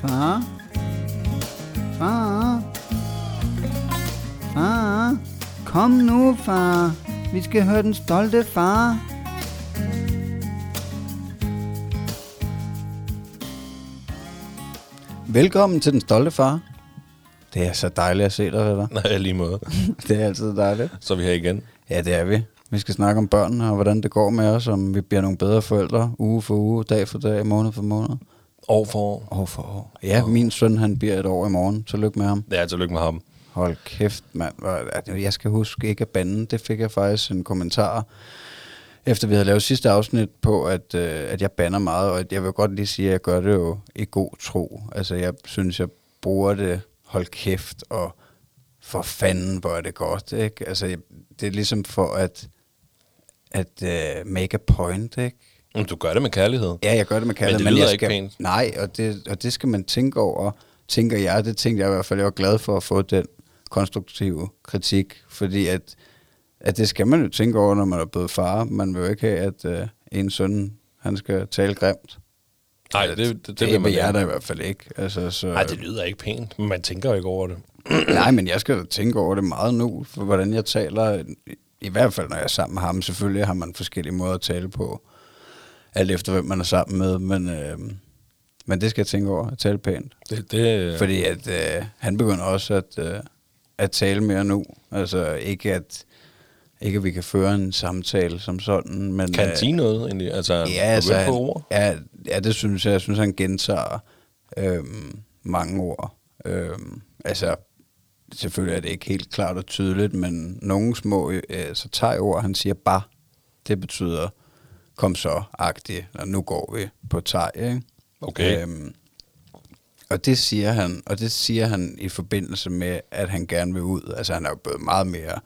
Far? Far? Far? Kom nu, far. Vi skal høre den stolte far. Velkommen til den stolte far. Det er så dejligt at se dig, Ritter. Nej, lige måde. Det er altid dejligt. Så er vi her igen. Ja, det er vi. Vi skal snakke om børnene og hvordan det går med os, om vi bliver nogle bedre forældre, uge for uge, dag for dag, måned for måned. År for år. År for år. Ja, min søn han bliver et år i morgen. Tillykke med ham. Ja, tillykke med ham. Hold kæft, mand. At Jeg skal huske ikke at bande. Det fik jeg faktisk en kommentar, efter vi havde lavet sidste afsnit på, at, øh, at jeg bander meget. Og jeg vil godt lige sige, at jeg gør det jo i god tro. Altså, jeg synes, jeg bruger det, hold kæft, og for fanden, hvor er det godt, ikke? Altså, jeg- det er ligesom for at, at uh, make a point, ikke? Men du gør det med kærlighed. Ja, jeg gør det med kærlighed, det lyder jeg ikke skal, pænt. Nej, og det, og det skal man tænke over, tænker jeg. Det tænkte jeg i hvert fald. Jeg var glad for at få den konstruktive kritik, fordi at, at det skal man jo tænke over, når man er blevet far. Man vil jo ikke have, at uh, en søn, han skal tale grimt. Nej, det, det, det, det, vil man jeg da i hvert fald ikke. Altså, så, Nej, det lyder ikke pænt, men man tænker jo ikke over det. Nej, men jeg skal da tænke over det meget nu, for hvordan jeg taler. I, I hvert fald, når jeg er sammen med ham. Selvfølgelig har man forskellige måder at tale på, alt efter hvem man er sammen med, men, øh, men det skal jeg tænke over, at tale pænt. Det, det, Fordi at øh, han begynder også at, øh, at tale mere nu. Altså ikke at, ikke at vi kan føre en samtale som sådan, men... kan øh, han sige noget egentlig? Altså, Ja, altså, på han, ord? ja, ja, det synes jeg. Jeg synes, han gentager øhm, mange ord. Øhm, altså, selvfølgelig er det ikke helt klart og tydeligt, men nogle små øh, så thai-ord, han siger bare, det betyder kom så agtigt, og nu går vi på thai, ikke? Okay. Øhm, og det siger han, og det siger han i forbindelse med, at han gerne vil ud. Altså han er jo blevet meget mere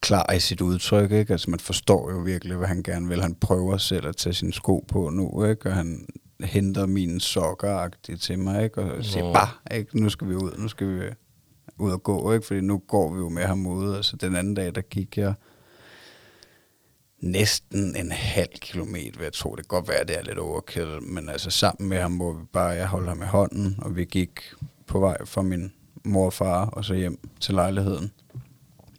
klar i sit udtryk, ikke? Altså man forstår jo virkelig, hvad han gerne vil. Han prøver selv at tage sine sko på nu, ikke? Og han henter mine sokker til mig, ikke? Og siger, Nå. bare, ikke? Nu skal vi ud, nu skal vi ud og gå, ikke? Fordi nu går vi jo med ham ude. Altså den anden dag, der gik jeg næsten en halv kilometer, vil jeg tro. Det kan godt være, at det er lidt overkill, men altså sammen med ham, hvor vi bare, jeg holdt ham i hånden, og vi gik på vej fra min mor og far, og så hjem til lejligheden.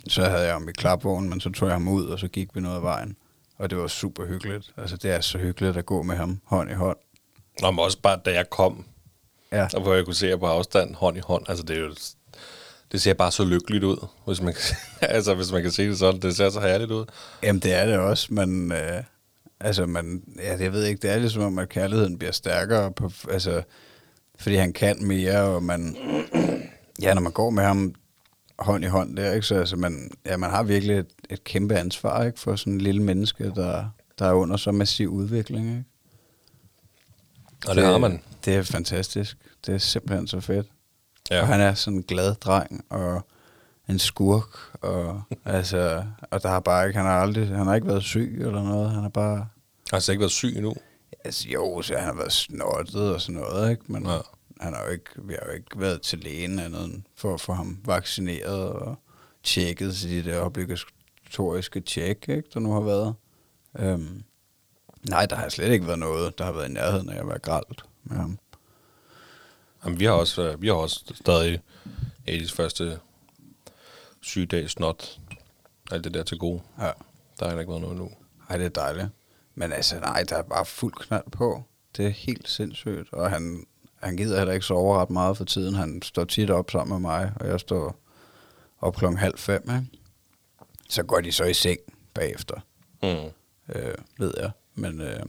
Så havde jeg ham i klapvognen, men så tog jeg ham ud, og så gik vi noget af vejen. Og det var super hyggeligt. Altså, det er så hyggeligt at gå med ham hånd i hånd. Nå, men også bare, da jeg kom, Ja, og hvor jeg kunne se jer på afstand, hånd i hånd. Altså, det er jo... Det ser bare så lykkeligt ud, hvis man kan, altså, hvis man kan se det sådan. Det ser så herligt ud. Jamen, det er det også, men øh, altså, man, ja, jeg ved ikke, det er ligesom om, at kærligheden bliver stærkere, på, altså, fordi han kan mere, og man, ja, når man går med ham hånd i hånd der, ikke, så altså, man, ja, man har virkelig et, et kæmpe ansvar, ikke, for sådan en lille menneske, der, der er under så massiv udvikling, ikke? Og det har man. Det er fantastisk. Det er simpelthen så fedt. Ja. Og han er sådan en glad dreng, og en skurk, og, altså, og der har bare ikke, han har aldrig, han har ikke været syg eller noget, han har bare, har altså ikke været syg endnu. altså jo, så han har været snottet og sådan noget, ikke? Men ja. Han har jo ikke, vi har jo ikke været til lægen andet end for at få ham vaccineret og tjekket til de der obligatoriske tjek, ikke, der nu har været. Øhm, nej, der har slet ikke været noget, der har været i nærheden af at være gralt med ham. Jamen, vi har også, øh, vi har også stadig Edis første sygedag snot. Alt det der til gode. Ja. Der har ikke været noget nu. Ej, det er dejligt. Men altså, nej, der er bare fuld knald på. Det er helt sindssygt. Og han, han gider heller ikke sove ret meget for tiden. Han står tit op sammen med mig, og jeg står op klokken halv fem. Ikke? Så går de så i seng bagefter, Mm. øh, ved jeg. Men øh,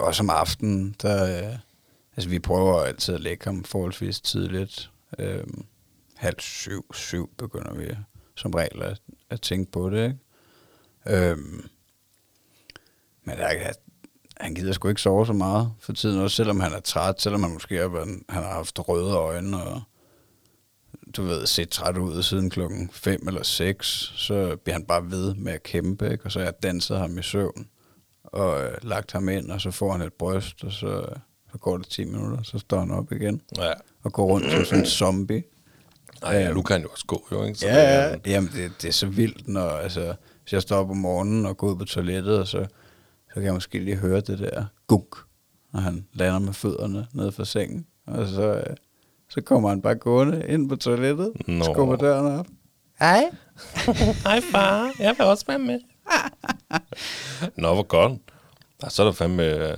også om aftenen, der... Altså, vi prøver altid at lægge ham forholdsvis tidligt. Øhm, halv syv, syv begynder vi som regel at, at tænke på det, ikke? Øhm, men der, er- han gider sgu ikke sove så meget for tiden, også selvom han er træt, selvom han måske har, været, han har haft røde øjne, og du ved, set træt ud siden klokken 5 eller 6, så bliver han bare ved med at kæmpe, ikke? og så har jeg danset ham i søvn, og øh, lagt ham ind, og så får han et bryst, og så, så går det 10 minutter, så står han op igen, Ja. og går rundt som sådan en zombie. Ej, ja, Øhm. nu kan han jo også gå, jo, ikke? Så Ja, det ja, er- jamen det, det er så vildt, når altså, hvis jeg står op om morgenen og går ud på toilettet, og så, så kan jeg måske lige høre det der gunk, når han lander med fødderne nede for sengen. Og så, øh, så kommer han bare gående ind på toilettet, Nå. skubber døren op. Hej. Hej far, jeg vil også være med. Nå, hvor godt. Så er der fandme, øh,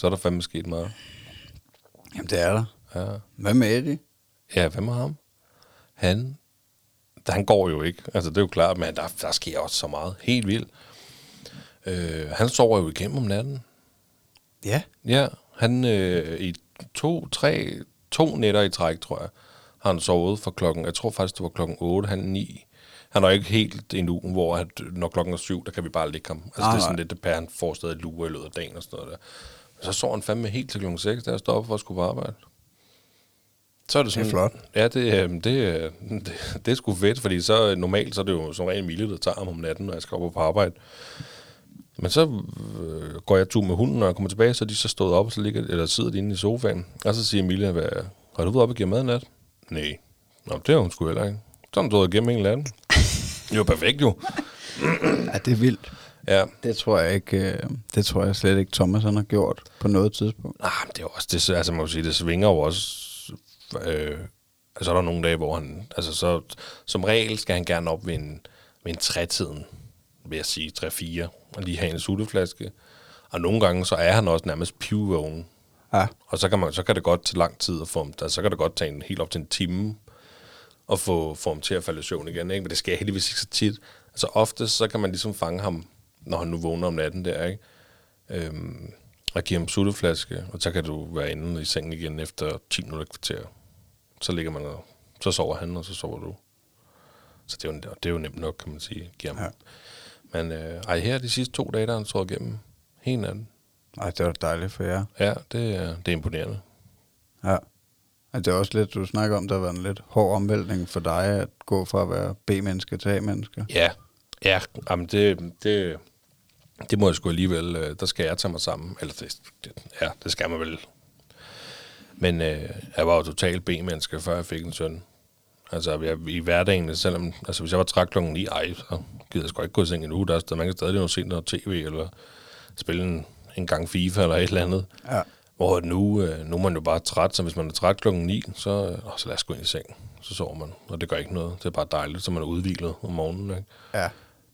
så er der fandme sket meget. Jamen, det er der. Ja. Hvad med Eddie? Ja, hvad med ham? Han, han går jo ikke. Altså, det er jo klart, men der, der sker også så meget. Helt vildt. Øh, han sover jo igennem om natten. Ja. Ja, han øh, i to, tre, to nætter i træk, tror jeg, har han sovet for klokken, jeg tror faktisk, det var klokken 8, han 9. Han er ikke helt endnu, hvor at, når klokken er syv, der kan vi bare ligge ham. Altså, Nej, det er sådan lidt, det per han får stadig lue i løbet af dagen og sådan noget der. Så sover han fandme helt til klokken 6, da jeg op for at skulle på arbejde. Så er det sådan, Det er flot. Ja, det, øh, det, øh, det, det er sgu fedt, fordi så øh, normalt så er det jo som regel Mille, der tager ham om natten, når jeg skal op på arbejde. Men så øh, går jeg tur med hunden, når jeg kommer tilbage, så er de så stået op, og så ligger, eller sidder de inde i sofaen. Og så siger Emilia, hvad, har du været op og give mad i nat? Nej. Nå, det har hun sgu heller ikke. Så har hun stået igennem en eller anden. Det var perfekt jo. Ja, det er vildt. Ja. Det tror jeg ikke, øh, det tror jeg slet ikke, Thomas han har gjort på noget tidspunkt. Ah, men det er også, det, altså man kan sige, det svinger jo også, øh, altså er der nogle dage, hvor han, altså så, som regel skal han gerne op ved en, ved en trætiden, vil jeg sige, 3-4, og lige have en sutteflaske. Og nogle gange, så er han også nærmest pivvågen. Ja. Og så kan, man, så kan det godt tage lang tid at få ham, altså, så kan det godt tage en, helt op til en time at få, få ham til at falde i søvn igen. Ikke? Men det sker heldigvis ikke så tit. Altså ofte, så kan man ligesom fange ham, når han nu vågner om natten der, ikke? Øhm, og give ham sutteflaske, og så kan du være inde i sengen igen efter 10 minutter kvarter. Så ligger man og så sover han, og så sover du. Så det er jo, det er jo nemt nok, kan man sige. Give ham. Ja. Men øh, ej, her de sidste to dage, der har han sovet igennem hele natten. Ej, det var dejligt for jer. Ja, det, er- det er imponerende. Ja. Og det er også lidt, du snakker om, der været en lidt hård omvæltning for dig, at gå fra at være B-menneske til A-menneske. Ja, ja, jamen det, det, det må jeg sgu alligevel, øh, der skal jeg tage mig sammen. Eller det, det, ja, det skal man vel. Men øh, jeg var jo totalt B-menneske, før jeg fik en søn. Altså jeg, i hverdagen, selvom, altså hvis jeg var træt klokken 9, ej, så gider jeg sgu ikke gå i seng en uge. Der er man kan stadig nå se noget tv, eller spille en, en gang FIFA, eller et eller andet. Ja. Hvor nu, øh, nu er man jo bare træt, så hvis man er træt klokken 9, så, øh, så lad os gå ind i seng. Så sover man, og det gør ikke noget. Det er bare dejligt, så man er udviklet om morgenen. Ikke? Ja.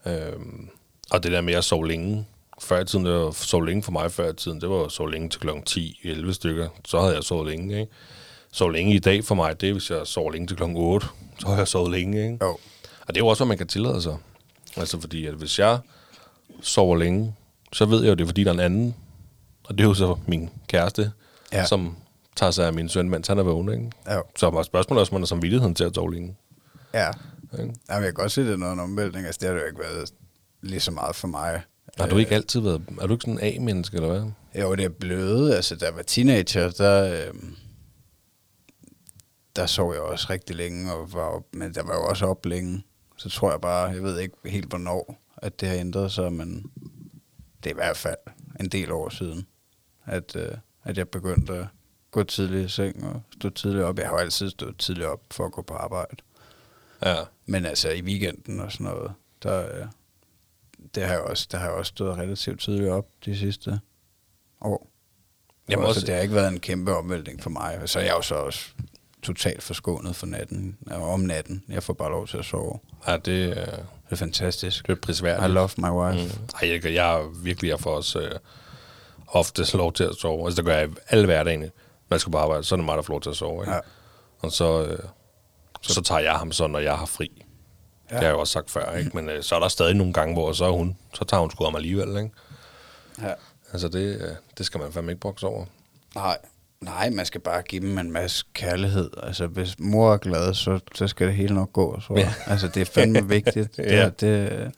Øhm, og det der med at sove længe, før i tiden, det var sove længe for mig før i tiden, det var at sove længe til klokken 10-11 stykker. Så havde jeg sovet længe, ikke? Sove længe i dag for mig, det er, hvis jeg sover længe til klokken 8, så har jeg sovet længe, ikke? Jo. Og det er jo også, hvad man kan tillade sig. Altså fordi, at hvis jeg sover længe, så ved jeg jo, det er fordi, der er en anden, og det er jo så min kæreste, Ja. som tager sig af min søn, mens han er vågen, ikke? Ja. Så spørgsmålet også, om man har samvittigheden til at sove længe. Ja. Ikke? Jamen, jeg kan godt se, det er noget en omvæltning. Altså, det har det jo ikke været lige så meget for mig. Har du ikke altid været, er du ikke sådan en A-menneske, eller hvad? Jo, det er blevet. Altså, da jeg var teenager, der, øh, der sov jeg også rigtig længe, og var op, men der var jo også op længe. Så tror jeg bare, jeg ved ikke helt hvornår, at det har ændret sig, men det er i hvert fald en del år siden, at, øh, at jeg begyndte at gå tidligt i seng og stå tidligt op. Jeg har jo altid stået tidligt op for at gå på arbejde. Ja. Men altså i weekenden og sådan noget, der, øh, det har jeg også, der har jeg også stået relativt tidligt op de sidste år. Jamen Jamen også, det har ikke været en kæmpe omvæltning for mig. Så er jeg jo så også totalt forskånet for natten, og om natten. Jeg får bare lov til at sove. Ja, det, øh, Det er fantastisk. det er prisværdigt. I love my wife. Mm. Ej, jeg, jeg virkelig, jeg får også øh, ofte lov til at sove. Altså, det gør jeg alle hverdagene. Jeg skal på arbejde, så er det mig, der får lov til at sove. Ikke? Ja. Og så, øh, så, så tager jeg ham så, når jeg har fri. Ja. Det har jeg jo også sagt før, ikke? Men øh, så er der stadig nogle gange, hvor så er hun, så tager hun sgu om alligevel, ikke? Ja. Altså, det, øh, det skal man fandme ikke brokse over. Nej, nej, man skal bare give dem en masse kærlighed. Altså, hvis mor er glad, så, så skal det hele nok gå. Så. Ja. Altså, det er fandme vigtigt. Det, Ja. er, det,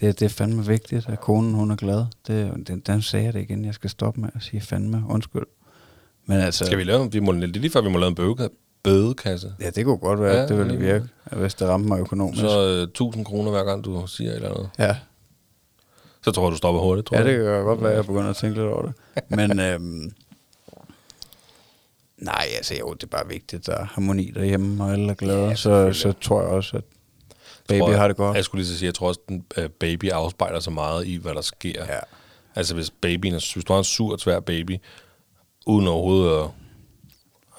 det, det er fandme vigtigt, at konen hun er glad. Det, den, den sagde jeg det igen. Jeg skal stoppe med at sige fandme. Undskyld. Men altså, Skal vi lave, vi må, det lige før, vi må lave en bøde, bødekasse. ja, det kunne godt være, Ja, det ville det- virke, hvis det ramte mig økonomisk. Så øh, 1000 kroner hver gang, du siger et eller andet. ja, Så tror jeg, du stopper hurtigt, tror ja, jeg. det kan godt være, at jeg begynder at tænke lidt over det. Men øhm, nej, altså jo, det er bare vigtigt, at der er harmoni derhjemme, og alle er glade. Ja, så, så tror jeg også, at baby tror, jeg- har det godt. Jeg skulle lige så sige, jeg tror også, at øh, baby afspejler så meget i, hvad der sker. Ja. Altså hvis babyen er, hvis du har en sur og svær baby, uden overhovedet at,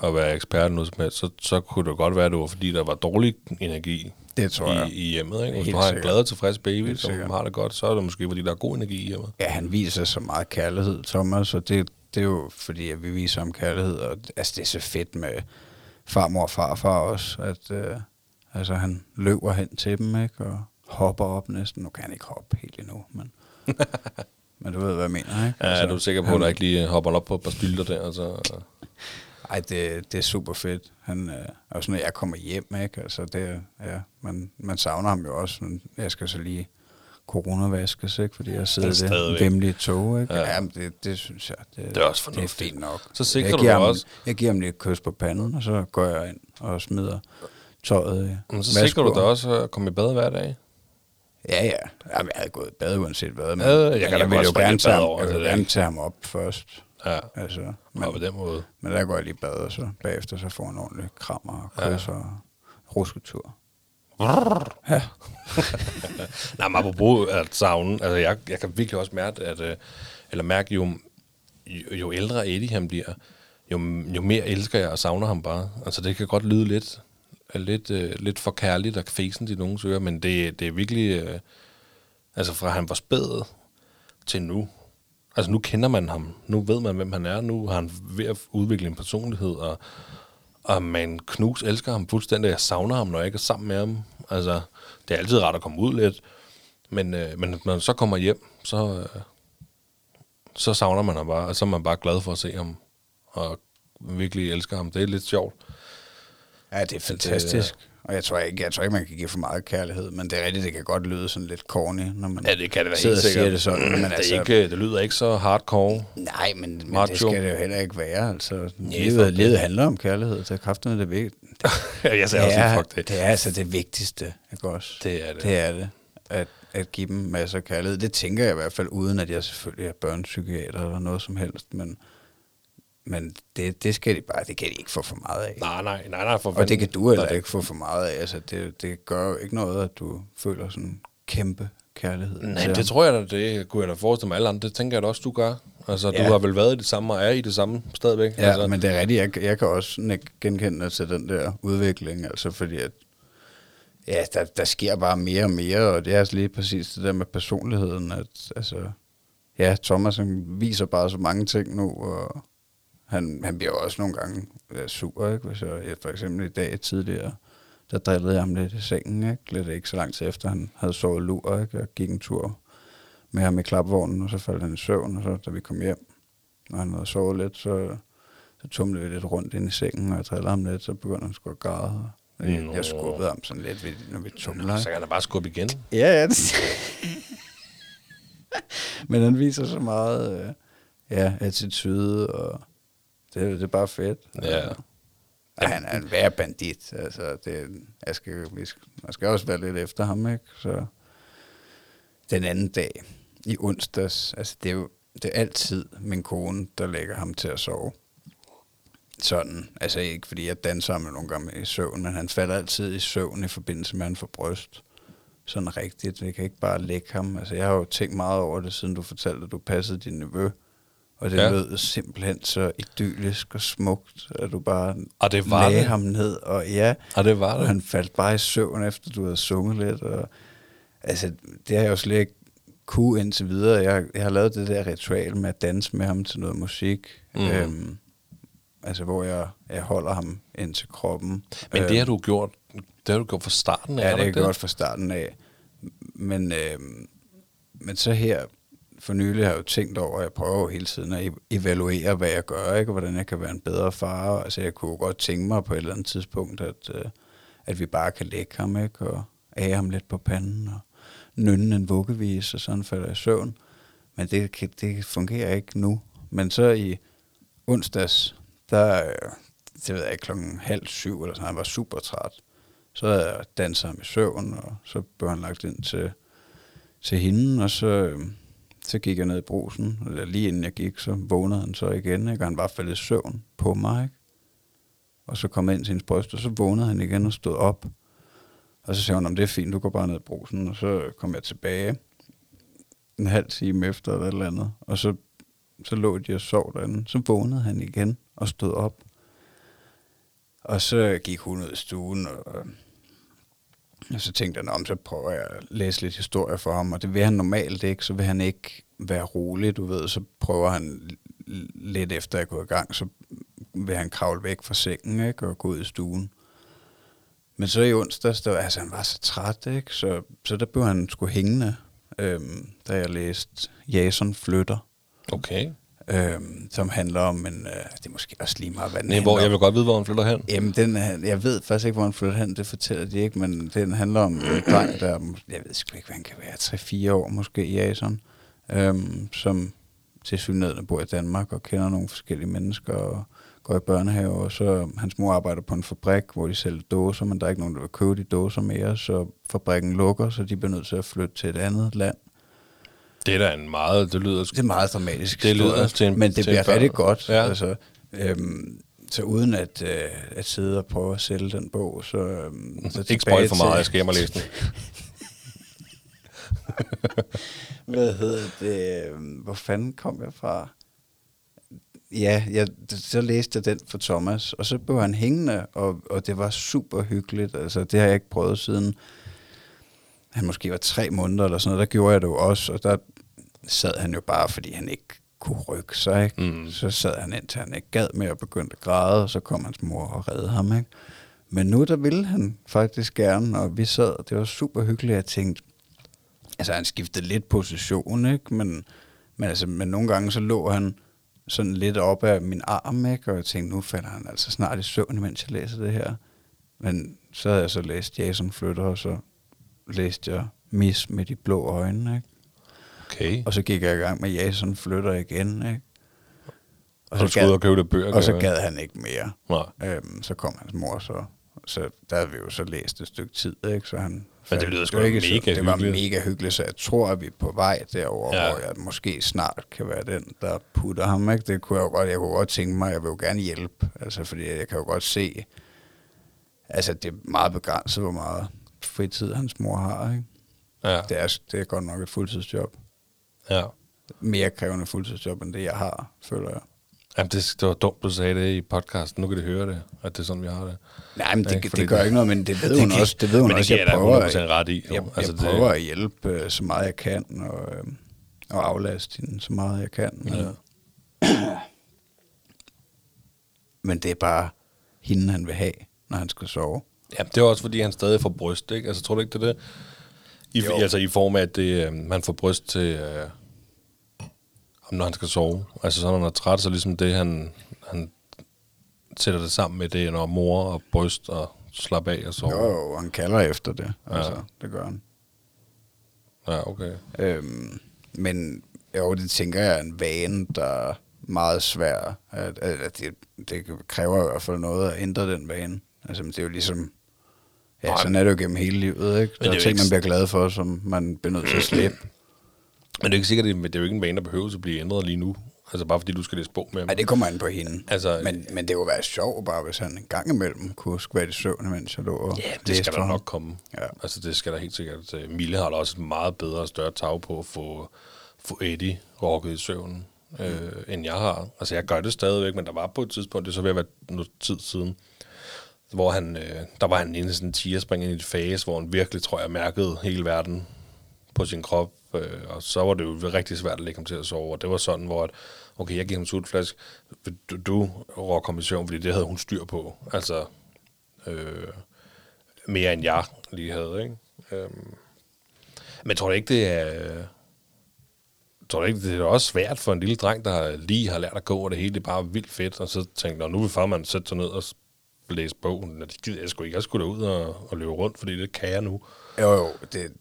at være ekspert nu som helst, så, så kunne det godt være, at det var fordi, der var dårlig energi Det tror jeg. i, i hjemmet. Ikke? Hvis Helt du har en sikkert. glad og tilfreds baby, som har det godt, så er det måske, fordi der er god energi i hjemmet. Ja, han viser så meget kærlighed, Thomas, og det, det er jo fordi, at vi viser ham kærlighed, og altså, det er så fedt med farmor og farfar også, at øh, altså, han løber hen til dem, ikke, og hopper op næsten. Nu kan han ikke hoppe helt endnu, men, men du ved, hvad jeg mener, ikke? Ja, er du sikker på, at han, der ikke lige hopper op på et par stylter der? Og så, Ej, det, det er super fedt. Han, øh, også når jeg kommer hjem, ikke? Altså, det, er- ja, man, man savner ham jo også. Men jeg skal så lige coronavaskes, ikke? Fordi jeg sidder Stadigvæk. vemmelige tog, ikke? Ja. Ja. Jamen, det, det synes jeg, det, Det er også det er fornuftigt. fint nok. Så sikrer jeg du ham, også- Jeg giver ham lige et kys på panden, og så går jeg ind og smider tøjet i Men så sikrer du dig også at komme i bad hver dag. Ja, ja. Jamen, jeg havde gået i bad uanset hvad. Men, Ja, jeg men kan da jeg godt vil jo gerne tage, over, jeg er gerne tage ham op først. Ja, Altså, men, og på den måde. Men der går jeg lige i bad, og så bagefter så får en ordentlig krammer og kys ja. og rusketur. Ja. Nej, men apropos at savne, altså jeg, jeg kan virkelig også mærke, at, øh, eller mærke, jo, jo, jo ældre Eddie han bliver, jo, jo mere elsker jeg og savner ham bare. Altså det kan godt lyde lidt, lidt, øh, lidt for kærligt og fesen til nogen ører, men det, det er virkelig, øh, altså fra han var spæd til nu. Altså nu kender man ham, nu ved man, hvem han er, nu har han ved at udvikle en personlighed, og, og man knus elsker ham fuldstændig. Jeg savner ham, når jeg ikke er sammen med ham. Altså, det er altid rart at komme ud lidt, men, øh, men når man så kommer hjem, så, øh, så savner man ham bare, og så er man bare glad for at se ham, og virkelig elsker ham. Det er lidt sjovt. Ja, det er fantastisk. Og jeg tror ikke, jeg tror ikke, man kan give for meget kærlighed, men det er rigtigt, det kan godt lyde sådan lidt corny, når man Ja, det kan det da sidder helt og siger sikkert. det sådan. Men det, altså, er ikke, det lyder ikke så hardcore. Nej, men, men Macho. det skal det jo heller ikke være. Altså, livet, det. livet handler om kærlighed, så kræfterne det vigtigt. Jeg sagde det, også, er, fuck det. det er altså det vigtigste, ikke også? Det er det. Det er det. At, at give dem masser af kærlighed. Det tænker jeg i hvert fald, uden at jeg selvfølgelig er børnepsykiater eller noget som helst, men, men det, det skal de bare, det kan de ikke få for meget af. Nej, nej, nej, nej, for Og det kan du heller Nej. ikke få for meget af. Altså, det, det gør jo ikke noget, at du føler sådan kæmpe kærlighed. Nej, det tror jeg da, det kunne jeg da forestille mig alle andre. Det tænker jeg da også, du gør. Altså, Ja. du har vel været i det samme og er i det samme stadigvæk. Ja, altså, men det er rigtigt. Jeg, jeg kan også genkende til den der udvikling, altså fordi at ja, der, der sker bare mere og mere, og det er altså lige præcis det der med personligheden, at altså, ja, Thomas han viser bare så mange ting nu, og han, han bliver også nogle gange ja, sur, ikke? Hvis jeg, for eksempel i dag tidligere, der drillede jeg ham lidt i sengen, ikke? Lidt ikke så lang tid efter, han havde sovet lur, ikke? Jeg gik en tur med ham i klapvognen, og så faldt han i søvn, og så da vi kom hjem, når han havde sovet lidt, så, så tumlede vi lidt rundt ind i sengen, og jeg drillede ham lidt, så begyndte han sgu at græde. Og Jeg, Nå. jeg skubbede ham sådan lidt, når vi tumler. så kan han bare skubbe igen. Ja, ja. Det. Men han viser så meget øh, ja, attitude, og det, det er bare fedt. Ja. Ja, han er en værre bandit. Altså, det, jeg skal, vi skal, man skal også være lidt efter ham, ikke? Så den anden dag, i onsdags, altså det er jo det er altid min kone, der lægger ham til at sove. Sådan, altså ikke fordi jeg danser ham nogle gange i søvn, men han falder altid i søvn i forbindelse med, at han får bryst. Sådan rigtigt. Vi kan ikke bare lægge ham. Altså jeg har jo tænkt meget over det, siden du fortalte, at du passede din nevø. Og det Ja. lød simpelthen så idyllisk og smukt, at du bare Og det var lagde det. ham ned. Og ja, Og det var det. han faldt bare i søvn, efter du havde sunget lidt. Og, altså, det har jeg jo slet ikke kunne indtil videre. Jeg, jeg har lavet det der ritual med at danse med ham til noget musik. Mm. Øhm, altså, hvor jeg, jeg holder ham ind til kroppen. Men Øhm, det har du gjort, det har du gjort fra starten af. Ja, har det er ikke godt fra starten af. Men, øh, men så her for nylig har jeg jo tænkt over, at jeg prøver jo hele tiden at evaluere, hvad jeg gør, ikke? og hvordan jeg kan være en bedre far. Altså jeg kunne godt tænke mig på et eller andet tidspunkt, at, øh, at vi bare kan lægge ham, ikke? og ære ham lidt på panden, og nynne en vuggevis, og sådan falder i søvn. Men det, kan- det fungerer ikke nu. Men så i onsdags, der, øh, det ved jeg ikke, klokken halv syv, eller sådan, han var super træt. Så havde jeg danset ham i søvn, og så blev han lagt ind til, til hende, og så, øh, så gik jeg ned i brusen, eller lige inden jeg gik, så vågnede han så igen, ikke? og han var faldet i søvn på mig, ikke? Og så kom jeg ind til hendes bryst, og så vågnede han igen og stod op. Og så sagde hun, om det er fint, du går bare ned i brusen, og så kom jeg tilbage. en halv time efter eller et eller andet. Og så, så lå de og sov derinde. Så vågnede han igen og stod op. Og så gik hun ud i stuen, og, og så tænkte han, om så prøver jeg at læse lidt historie for ham, og det vil han normalt ikke, så vil han ikke være rolig, du ved, så prøver han lidt efter at gå i gang, så vil han kravle væk fra sengen, ikke, og gå ud i stuen. Men så i onsdags, der, altså han var så træt, ikke, så, så der blev han sgu hængende, øhm, da jeg læste Jason Flytter, Okay øhm, som handler om en, øh, det er måske også lige meget, hvad den Nej, hvor, jeg vil godt vide, hvor han flytter hen. Jamen, den, er- jeg ved faktisk ikke, hvor han flytter hen, det fortæller de ikke, men den handler om en dreng, der, er jeg ved sgu ikke, hvad han kan være, 3-4 år måske, Jason, øhm, som til synligheden bor i Danmark og kender nogle forskellige mennesker og går i børnehave, og så hans mor arbejder på en fabrik, hvor de sælger dåser, men der er ikke nogen, der vil købe de dåser mere, så fabrikken lukker, så de bliver nødt til at flytte til et andet land. Det er da en meget, det lyder... Det er meget dramatisk Det lyder til en- men det bliver børn. rigtig godt. Ja. Altså, øhm, så uden at, øh, at sidde og prøve at sælge den bog, så, øhm, så Ikke spoil for meget, jeg skal hjem og læse den. Hvad hedder det? øhm, Hvor fanden kom jeg fra? Ja, jeg, så læste jeg den for Thomas, og så blev han hængende, og, og det var super hyggeligt. Altså, det har jeg ikke prøvet siden han måske var tre måneder eller sådan noget. Der gjorde jeg det jo også, og der sad han jo bare, fordi han ikke kunne rykke sig. Ikke? Mm. Så sad han indtil han ikke gad med og begyndte at græde, og så kom hans mor og redde ham. Ikke? Men nu der ville han faktisk gerne, og vi sad, og det var super hyggeligt, jeg tænkte, altså han skiftede lidt position, ikke? Men, men, altså, men nogle gange så lå han sådan lidt op af min arm, ikke? Og jeg tænkte, nu falder han altså snart i søvn, mens jeg læser det her. Men så havde jeg så læst Jason Flytter, og så læste jeg Miss med de blå øjne, ikke? Okay. Og så gik jeg i gang med Jason Flytter igen, ikke? Og så skulle ud og købe det bøger. og så gad han ikke mere. Nej. Øhm, så kom hans mor så. Så der havde vi jo så læst et stykke tid, ikke? Så han, Men det lyder sgu ikke så- mega Det var hyggeligt. mega hyggeligt, så jeg tror, at vi er på vej derover, ja. hvor jeg måske snart kan være den, der putter ham, ikke? Det kunne jeg jo godt, jeg kunne godt tænke mig, jeg vil jo gerne hjælpe, altså fordi jeg kan jo godt se, altså det er meget begrænset, hvor meget fritid hans mor har, ikke? Ja. Det er, det er godt nok et fuldtidsjob. ja. Mere krævende fuldtidsjob, end det jeg har, føler jeg. Jamen, det, det var dumt, du sagde det i podcasten. Nu kan de høre det, at det er sådan, vi har det. Nej, men det, fordi det, gør det- ikke noget, men det ved det hun kan- også. Det ved hun men det også. giver Jeg jeg prøver, 100% ret i, jo. Jeg, Altså, jeg det- prøver at hjælpe øh, så meget jeg kan, og, øh, og aflaste hende så meget jeg kan. Men, Ja. men det er bare hende, han vil have, når han skal sove. Ja, det er også, fordi han stadig får bryst, ikke? Altså, tror du ikke, det er det? I, Jo. altså, i form af, at det, øh, man får bryst til, øh, når han skal sove. Altså, så når han er træt, så ligesom det, han, han sætter det sammen med det, når mor og bryst og slap af og sove. Jo, jo, han kalder efter det. Ja. Altså, det gør han. Ja, okay. Øhm, men jo, det tænker jeg er en vane, der er meget svær. At, at, det, det kræver i hvert fald noget at ændre den vane. Altså, det er jo ligesom... Ja, sådan er det jo gennem hele livet, ikke? Der det er er ting, ikke- man bliver glad for, som man bliver nødt til at slippe. Men det er ikke sikkert, at det, er jo ikke en vane, der behøver at blive ændret lige nu. Altså, bare fordi du skal læse bog med ham. Nej, det kommer an på hende. Altså- men, men det kunne være sjovt bare, hvis han en gang imellem kunne skvætte i søvn, mens jeg lå og Ja, det skal der nok komme. Ja. Altså, det skal der helt sikkert. Øh, Mille har da også et meget bedre og større tag på at få, få Eddie rokket i søvn, øh, end jeg har. Altså, jeg gør det stadigvæk, men der var på et tidspunkt, det er så ved at være noget tid siden, hvor han, øh, der var han inde i sådan en tierspring ind i et fase, hvor han virkelig, tror jeg, mærkede hele verden på sin krop, øh, og så var det jo rigtig svært at lægge ham til at sove, og det var sådan, hvor at, okay, jeg giver ham sutflask, du, du råk ham i søvn, fordi det havde hun styr på, altså øh, mere end jeg lige havde, ikke? Øh, men tror du ikke, det er... Tror du ikke, det er også svært for en lille dreng, der lige har lært at gå, og det hele er bare vildt fedt, og så tænker nu vil farmand sætte sig ned og læse bogen. Og det gider jeg sgu ikke. Jeg skulle da ud og, og løbe rundt, fordi det kan jeg nu. Jo, jo, det,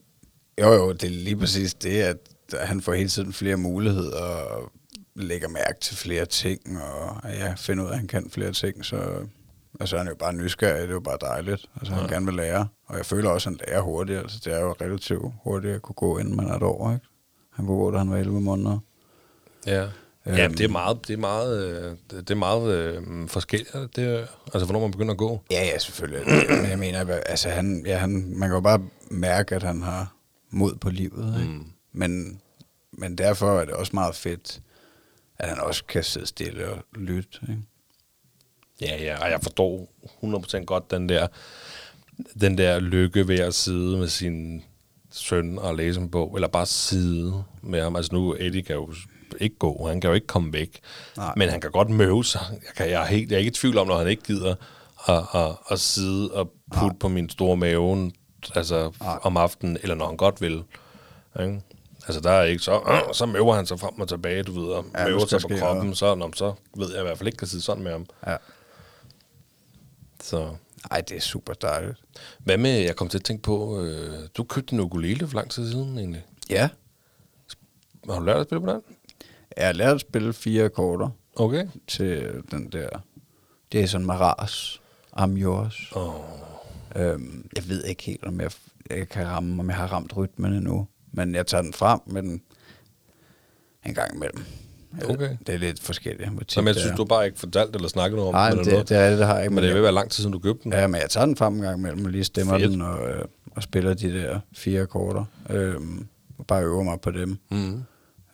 jo, jo, det er lige præcis det, at han får hele tiden flere muligheder og lægger mærke til flere ting, og ja, finder ud af, at han kan flere ting, så altså, han er jo bare nysgerrig, det er jo bare dejligt. Altså, han Ja. gerne vil lære, og jeg føler også, at han lærer hurtigt. Altså, det er jo relativt hurtigt at kunne gå, inden man er et år, ikke? Han kunne gå, da han var 11 måneder. Ja. Ja, det er meget, det er meget, øh, det er meget øh, forskelligt. Det altså, hvornår man begynder at gå. Ja, ja, selvfølgelig. Men jeg mener, altså, han, ja, han, man kan jo bare mærke, at han har mod på livet, ikke? Mm. Men men derfor er det også meget fedt, at han også kan sidde stille og lytte. Ikke? Ja, ja, og jeg forstår 100% godt den der, den der lykke ved at sidde med sin søn og læse en bog, eller bare sidde med ham. Altså nu, Eddie kan jo ikke gå, han kan jo ikke komme væk, Nej. men han kan godt møve sig. Jeg, kan, jeg, er helt, jeg er ikke i tvivl om, når han ikke gider at, at, at sidde og putte på min store mave altså, om aftenen, eller når han godt vil. Ikke? Altså der er ikke så, øh, så møver han sig frem og tilbage, du ved, og Ja, møver sig på kroppen, noget. så, nå, så ved jeg i hvert fald ikke, kan sidde sådan med ham. Ja. Så. Ej, det er super dejligt. Hvad med, jeg kom til at tænke på, øh, du købte en ukulele for lang tid siden egentlig. Ja, Har du lært at spille på den? Jeg har lært at spille fire akkorder Okay. til den der Jason Maras, I'm Yours. Oh. Øhm, jeg ved ikke helt, om jeg, jeg kan ramme, om jeg har ramt rytmen endnu. Men jeg tager den frem med den en gang imellem. Okay. Det er lidt forskelligt. hvor tit Så men jeg synes, du har bare ikke fortalt eller snakket noget om Nej, det, eller det, det er det, det har jeg ikke. Men det at være lang tid siden, du købte den. ja, men jeg tager den frem en gang imellem og lige stemmer Fedt. den og, øh, og spiller de der fire akkorder. Og bare øver mig på dem. Mm.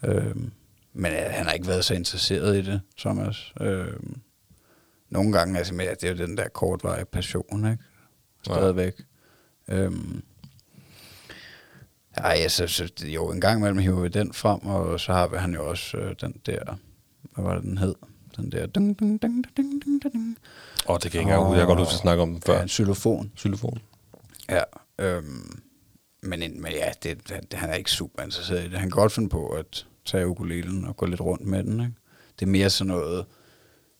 Øhm, men øh, han har ikke været så interesseret i det, Thomas. Øhm, nogle gange, altså, men, ja, det er jo den der kortvarige passion, ikke? Stadigvæk. Øhm, ej, altså, så, jo, en gang imellem hiver vi den frem, og så har vi han jo også øh, den der, hvad var det, den hed? Den der... Ding, ding, ding, ding, ding, ding. Åh, oh, det kan jeg ikke engang huske. Jeg godt huske at snakke om den før. Ja, en xylofon. Xylofon. Ja, øhm, men, en- men ja, det, det, han er ikke super interesseret i det. Han kan godt finde på at tage ukulelen og gå lidt rundt med den. Ikke? Det er mere sådan noget,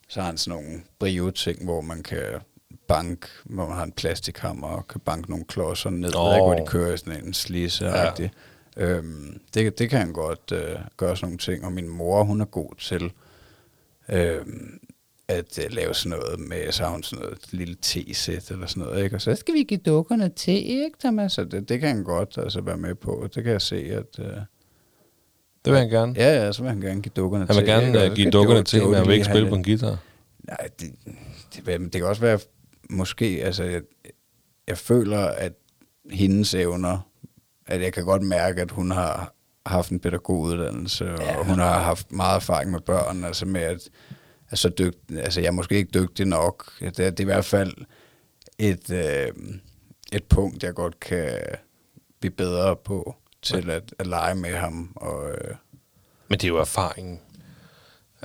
så har han sådan nogle brio-ting, hvor man kan banke, hvor man har en plastikhammer og kan banke nogle klodser ned, oh. ikke, hvor de kører sådan en slise ja. øhm, det, det kan han godt øh, gøre sådan nogle ting, og min mor, hun er god til øhm, at øh, lave sådan noget med, så har hun sådan noget lille te-sæt eller sådan noget, ikke? Og så skal vi give dukkerne te, ikke, Thomas? Så det, det kan han godt altså være med på. Det kan jeg se, at... Øh, Det vil han gerne. ja, ja, så vil han gerne give dukkerne Han vil te. gerne uh, så give dukkerne til, men han vil ikke spille på en guitar. Nej, det, det, det, det kan også være, måske, altså, jeg, jeg føler, at hendes evner, at jeg kan godt mærke, at hun har haft en pædagoguddannelse, ja. og hun har haft meget erfaring med børn, altså med at, altså, dygt, altså jeg er måske ikke dygtig nok. Det er, det er i hvert fald et, øh, et punkt, jeg godt kan blive bedre på, til at, at lege med ham, og øh, Men det er jo erfaringen.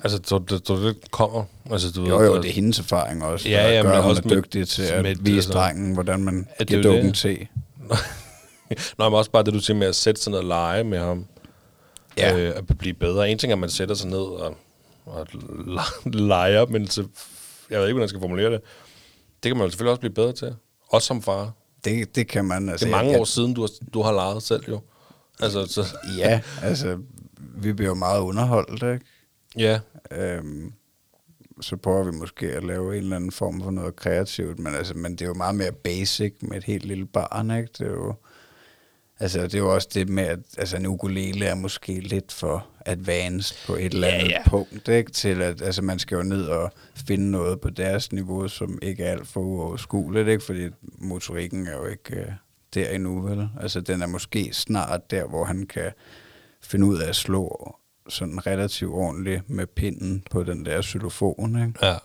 Altså, så det, så det kommer. Altså, du Jo, ved, jo, det er hendes erfaring også, Ja, ja, men hun også er med- dygtig til at med- vise altså- drengen, hvordan man giver er jo dukken det. te. Nå, men også bare det, du siger med at sætte sig ned og lege med ham. Ja. Øh, at blive bedre. En ting er, at man sætter sig ned og, og le- leger, men så, jeg ved ikke, hvordan jeg skal formulere det. Det kan man jo selvfølgelig også blive bedre til. Også som far. Det, det kan man. Altså, Det er mange jeg, år siden, du har, du har leget selv jo. Altså, så, Ja, altså, vi bliver jo meget underholdt, ikke? ja. Øhm, så prøver vi måske at lave en eller anden form for noget kreativt, men, altså, men det er jo meget mere basic med et helt lille barn, ikke? Det er jo, altså, det er jo også det med, at altså, en ukulele er måske lidt for advanced på et eller Ja, andet ja. punkt, ikke? Til at altså, man skal jo ned og finde noget på deres niveau, som ikke er alt for uoverskueligt, ikke? Fordi motorikken er jo ikke øh, der endnu, vel? Altså, den er måske snart der, hvor han kan finde ud af at slå sådan relativt ordentligt med pinden på den der xylofon, ikke? Ja.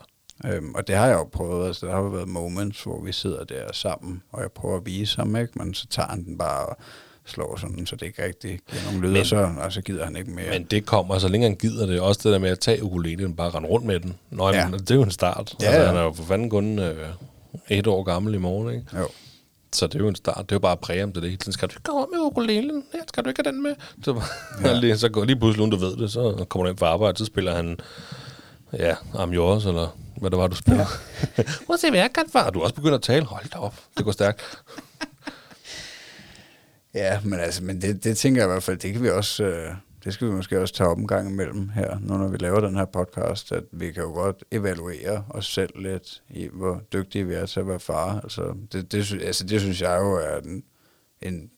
Øhm, og det har jeg jo prøvet, altså der har jo været moments, hvor vi sidder der sammen, og jeg prøver at vise ham, ikke? men så tager han den bare og slår sådan, så det ikke rigtig giver nogen lyd, Men- så, og så gider han ikke mere. Men det kommer, så længe han gider det. Også det der med at tage ukulelen og bare rende rundt med den. Nå, Ja. ja. det er jo en start. Ja, altså, ja. han er jo for fanden kun øh, et år gammel i morgen, ikke? Jo. Så det er jo en start. Det er jo bare at præge til det hele tiden. Skal du gå om med ukulelen? Ja, skal du ikke have den med? Så, ja. lige, så går lige pludselig, uden du ved det, så kommer du ind fra arbejde, så spiller han, ja, I'm yours, eller hvad det var, du spiller. Ja. Prøv at se, hvad jeg kan, far. Du er også begyndt at tale. Hold da op. Det går stærkt. Ja, men altså, men det, det tænker jeg i hvert fald, det kan vi også, øh, det skal vi måske også tage op en gang imellem her, nu når vi laver den her podcast, at vi kan jo godt evaluere os selv lidt i, hvor dygtige vi er til at være far. Altså, det, det, altså, det synes jeg jo er en, en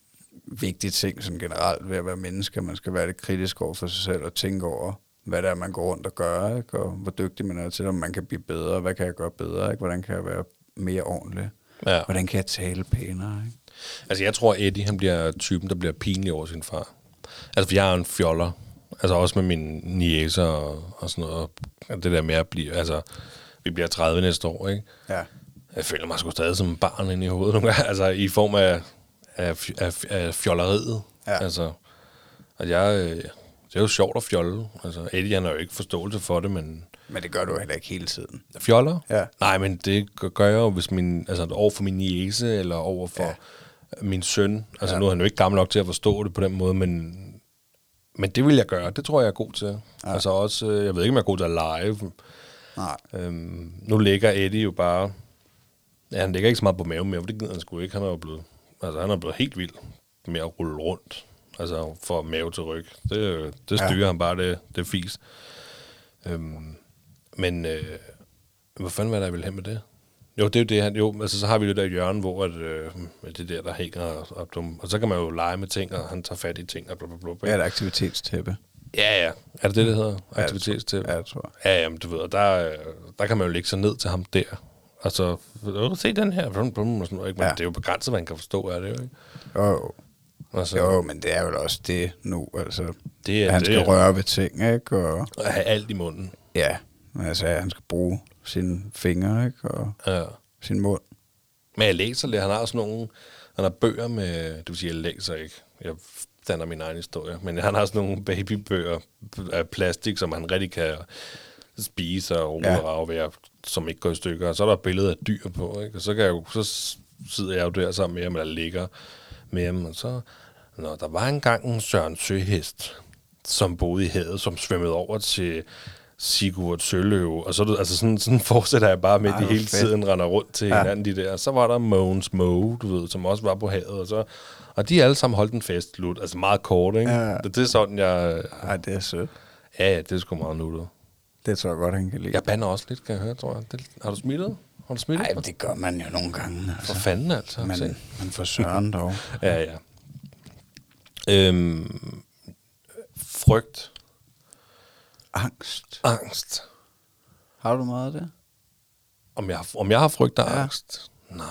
vigtig ting sådan generelt ved at være menneske. Man skal være lidt kritisk over for sig selv og tænke over, hvad det er, man går rundt og gør, ikke? og hvor dygtig man er til, om man kan blive bedre, hvad kan jeg gøre bedre, ikke? hvordan kan jeg være mere ordentlig, Ja. hvordan kan jeg tale pænere. Ikke? Altså, jeg tror, Eddie, han bliver typen, der bliver pinlig over sin far. Altså, for jeg er en fjoller. Altså også med mine niæser og, og sådan noget. Og det der med at blive, altså, vi bliver 30 næste år, ikke? Ja. Jeg føler mig sgu stadig som barn inde i hovedet nogle gange, altså i form af, af, af, af fjolleriet. Ja. Altså, at jeg, øh, det er jo sjovt at fjolle. Altså, Eddie, han har jo ikke forståelse for det, men Men det gør du heller ikke hele tiden. fjoller? Ja. Nej, men det gør- jeg jo, hvis min, altså over for min niece, eller over for ja. min søn. Altså ja. nu er han jo ikke gammel nok til at forstå det på den måde, men, men det vil jeg gøre. Det tror jeg, jeg er god til. Ja. Altså også, øh, jeg ved ikke, om jeg er god til at lege. Nej. Øhm, nu ligger Eddie jo bare... Ja, han ligger ikke så meget på maven mere, for det gider han sgu ikke. Han er jo blevet, altså, han er blevet helt vild med at rulle rundt. Altså for mave til ryg. Det, det styrer ja. han bare, det, det fis. Øhm, men øh, hvad fanden var der, jeg ville hen med det? Jo, det er jo det, han, jo, altså så har vi jo det der hjørne, hvor at, øh, det der, der hænger op, dem, og så kan man jo lege med ting, og han tager fat i ting, og blablabla. Det er et aktivitetstæppe. Ja, ja. Er det det, det hedder? Aktivitetstip? Ja, jeg tror jeg. Ja, jamen, du ved, der, øh, der kan man jo lægge sig ned til ham der. Altså, "Åh, se den her, blum, blum, og sådan noget, ikke? Men Ja. ja. det er jo begrænset, hvad han kan forstå af det, jo, ikke? Jo, jo. Altså, jo, men det er jo også det nu, altså. Det er han det. skal røre ved ting, ikke? Og at have alt i munden. ja, altså han skal bruge sine fingre, ikke? Og Ja. sin mund. Men jeg læser lidt, han har sådan nogle, han har bøger med, det vil sige, jeg læser ikke, jeg danner min egen historie, men han har sådan nogle babybøger af plastik, som han rigtig kan spise og rulle Ja. og ved, som ikke går i stykker. Og så er der et billede af dyr på, ikke? Og så, kan jeg jo, så sidder jeg jo der sammen med ham, eller ligger med ham, og så... Nå, der var engang en Søren Søhest, som boede i havet, som svømmede over til Sigurd Søløve, og så altså sådan, sådan fortsætter jeg bare med, at de hele fedt. tiden render rundt til Ja. hinanden, de der. Så var der Mogens Moe, du ved, som også var på havet, og så... Og de alle sammen holdt en fest, slut. Altså meget kort, ikke? Ja. Det, det er sådan, jeg... Ej, det er sødt. Ja, ja, det er sgu meget nuttet. Det tror jeg godt, han kan lide. Jeg bander også lidt, kan jeg høre, tror jeg. Det, har du smittet? Har du smittet? Nej, det gør man jo nogle gange. Altså. For fanden, altså. Men, Se. men for søren dog. Ja, ja. Øhm, frygt. Angst. Angst. Har du meget af det? Om jeg, om jeg har frygt og Ja. angst? Nej,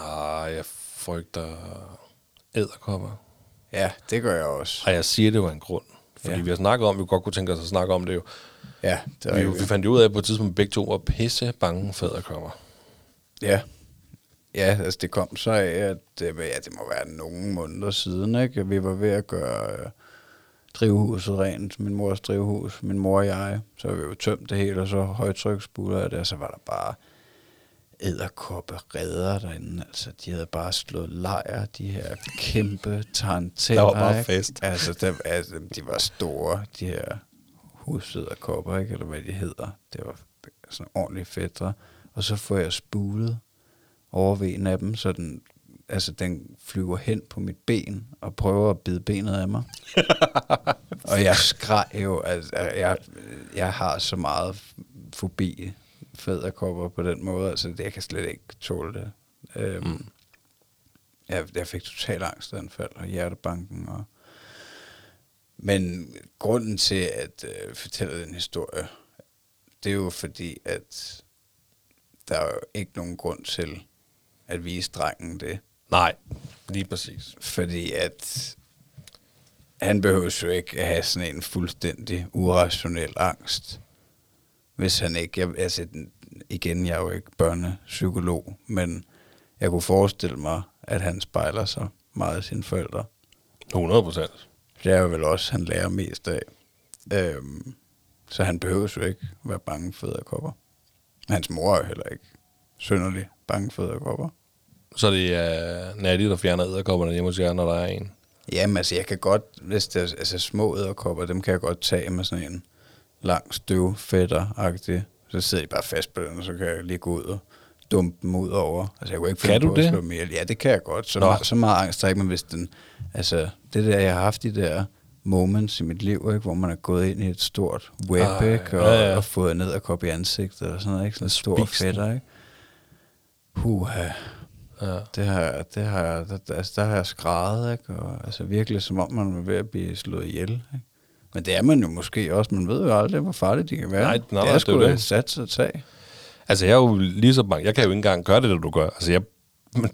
jeg frygter æderkopper. Ja, det gør jeg også. Og jeg siger det jo af en grund. Fordi Ja. vi har snakket om, vi godt kunne tænke os at snakke om det jo. Ja, det er Vi, vi fandt jo ud af på et tidspunkt, at begge to var pisse bange for æderkopper. Ja. Ja, altså det kom så af, at det, ja, det må være nogle måneder siden, ikke? Vi var ved at gøre øh, drivhuset rent, min mors drivhus, min mor og jeg. Så havde vi jo tømt det hele, og så højtryksbuler af det, og så var der bare æderkoppe redder derinde. Altså, de havde bare slået lejr, de her kæmpe taranteller. Der var bare ikke? fest. Altså, der, altså, de var store, de her husæderkopper, ikke? Eller hvad de hedder. Det var sådan ordentligt fedtre. Og så får jeg spulet over ved en af dem, så den, altså, den flyver hen på mit ben og prøver at bide benet af mig. og jeg skreg jo, altså, jeg, jeg har så meget fobi fæderkopper på den måde, altså det, jeg kan slet ikke tåle det. Øhm, mm. jeg, jeg fik total angstanfald og hjertebanken. Og Men grunden til at øh, fortælle den historie, det er jo fordi, at der er jo ikke nogen grund til at vise drengen det. Nej, lige præcis. Fordi at han behøver jo ikke at have sådan en fuldstændig urationel angst. Hvis han ikke, jeg, altså igen, jeg er jo ikke børnepsykolog, men jeg kunne forestille mig, at han spejler sig meget af sine forældre. 100 procent. Det er jo vel også, han lærer mest af. Øhm, så han behøver jo ikke være bange for æderkopper. Hans mor er jo heller ikke synderlig bange for æderkopper. Så det er Natty, der fjerner æderkopperne hjemme hos jer, når der er en. Jamen altså, jeg kan godt, hvis det er altså, små æderkopper, dem kan jeg godt tage med sådan en lang støv fætter-agtig. Så sidder de bare fast på den, og så kan jeg lige gå ud og dumpe dem ud over. Altså, jeg kunne ikke Kan du på at det? slå dem ihjel. Ja, det kan jeg godt. Så, meget, så meget angst har ikke, men hvis den... Altså, det der, jeg har haft de der moments i mit liv, ikke, hvor man er gået ind i et stort web, Ej, ikke, og, ja, ja. og fået en æderkop i ansigtet og sådan noget, ikke? Sådan en stor fætter, ikke? Puha. Ja. Det har, jeg- det har, jeg- der, altså, der har jeg skrevet, ikke? Og, altså virkelig som om man er ved at blive slået ihjel, ikke? Men det er man jo måske også. Man ved jo aldrig, hvor farligt de kan være. Nej, nej, det er det sgu da det. sats at tage. Altså, jeg er jo lige så bange. Jeg kan jo ikke engang gøre det, der du gør. Altså, jeg,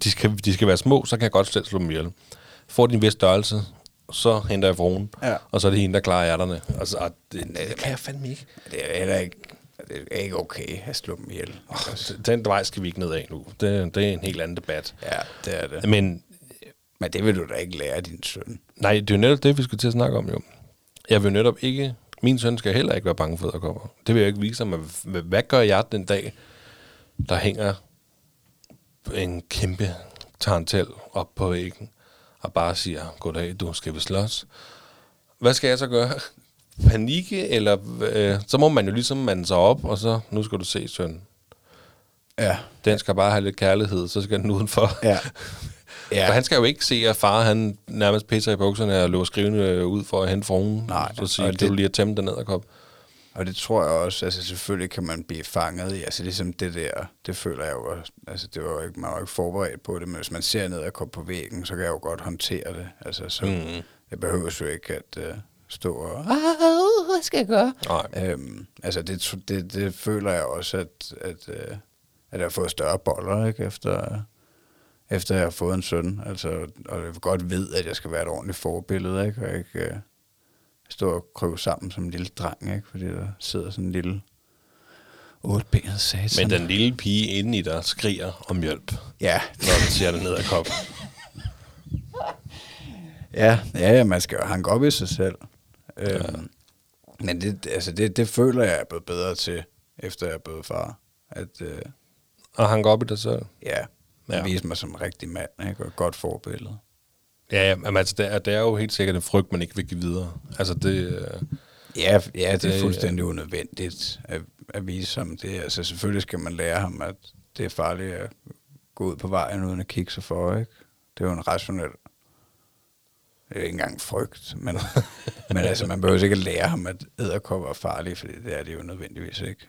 de, skal, de skal være små, så kan jeg godt selv slå dem ihjel. Får de en vis størrelse, så henter jeg fruen, Ja. og så er det hende, der klarer ærterne. Altså, og det, det kan jeg fandme ikke. Det er heller ikke, det er ikke okay at slå dem ihjel. Altså, Den vej skal vi ikke ned af nu. Det, det er en helt anden debat. Ja, det er det. Men Men det vil du da ikke lære din søn. nej, det er jo netop det, vi skal til at snakke om jo. Jeg vil netop ikke... Min søn skal heller ikke være bange for æderkopper. Det vil jeg ikke vise ham. Hvad, hvad gør jeg den dag, der hænger en kæmpe tarantel op på væggen, og bare siger, goddag, du skal vi slås. Hvad skal jeg så gøre? Panikke, eller øh, så må man jo ligesom mande sig op, og så, nu skal du se, søn. Ja. Den skal bare have lidt kærlighed, så skal den udenfor. Ja. Ja. For han skal jo ikke se, at far han nærmest pisser i bukserne og løber skrivende ud for at hente fruen. Nej, Så sige, og det, det- du lige at tæmme den ned og det tror jeg også, altså selvfølgelig kan man blive fanget i, altså ligesom det der, det føler jeg jo, også- altså det var jo ikke, man var jo ikke forberedt på det, men hvis man ser ned og kommer på væggen, så kan jeg jo godt håndtere det, altså så, mm. jeg behøver jo ikke at uh, stå og, "Ah, hvad skal jeg gøre? Nej. Øhm, altså det, det, det føler jeg også, at, at, uh, at jeg har fået større boller, ikke, efter, efter jeg har fået en søn, altså, og jeg godt ved, at jeg skal være et ordentligt forbillede, ikke, og ikke uh, stå og krøve sammen som en lille dreng, ikke, fordi der sidder sådan en lille otbenet satan. Men den lille pige inde i dig skriger om hjælp, Ja, når du ser det ned ad kop. ja, ja, ja, man skal jo hanke op i sig selv. Øhm, men det, altså det, det føler jeg er blevet bedre til, efter jeg er blevet far. At, øh, Og han går op i dig selv. ja, Ja. ja. vise mig som en rigtig mand, ikke? og godt forbillede. Ja, ja men altså, det er, det er jo helt sikkert en frygt, man ikke vil give videre. Altså, det... øh, Ja, ja det er Det- fuldstændig unødvendigt at, at vise ham det. Altså selvfølgelig skal man lære ham, at det er farligt at gå ud på vejen uden at kigge sig for, ikke? Det er jo en rationel... Det er ikke engang frygt, men, men altså, man behøver ikke at lære ham, at æderkopper er farlige, for det er det jo nødvendigvis ikke.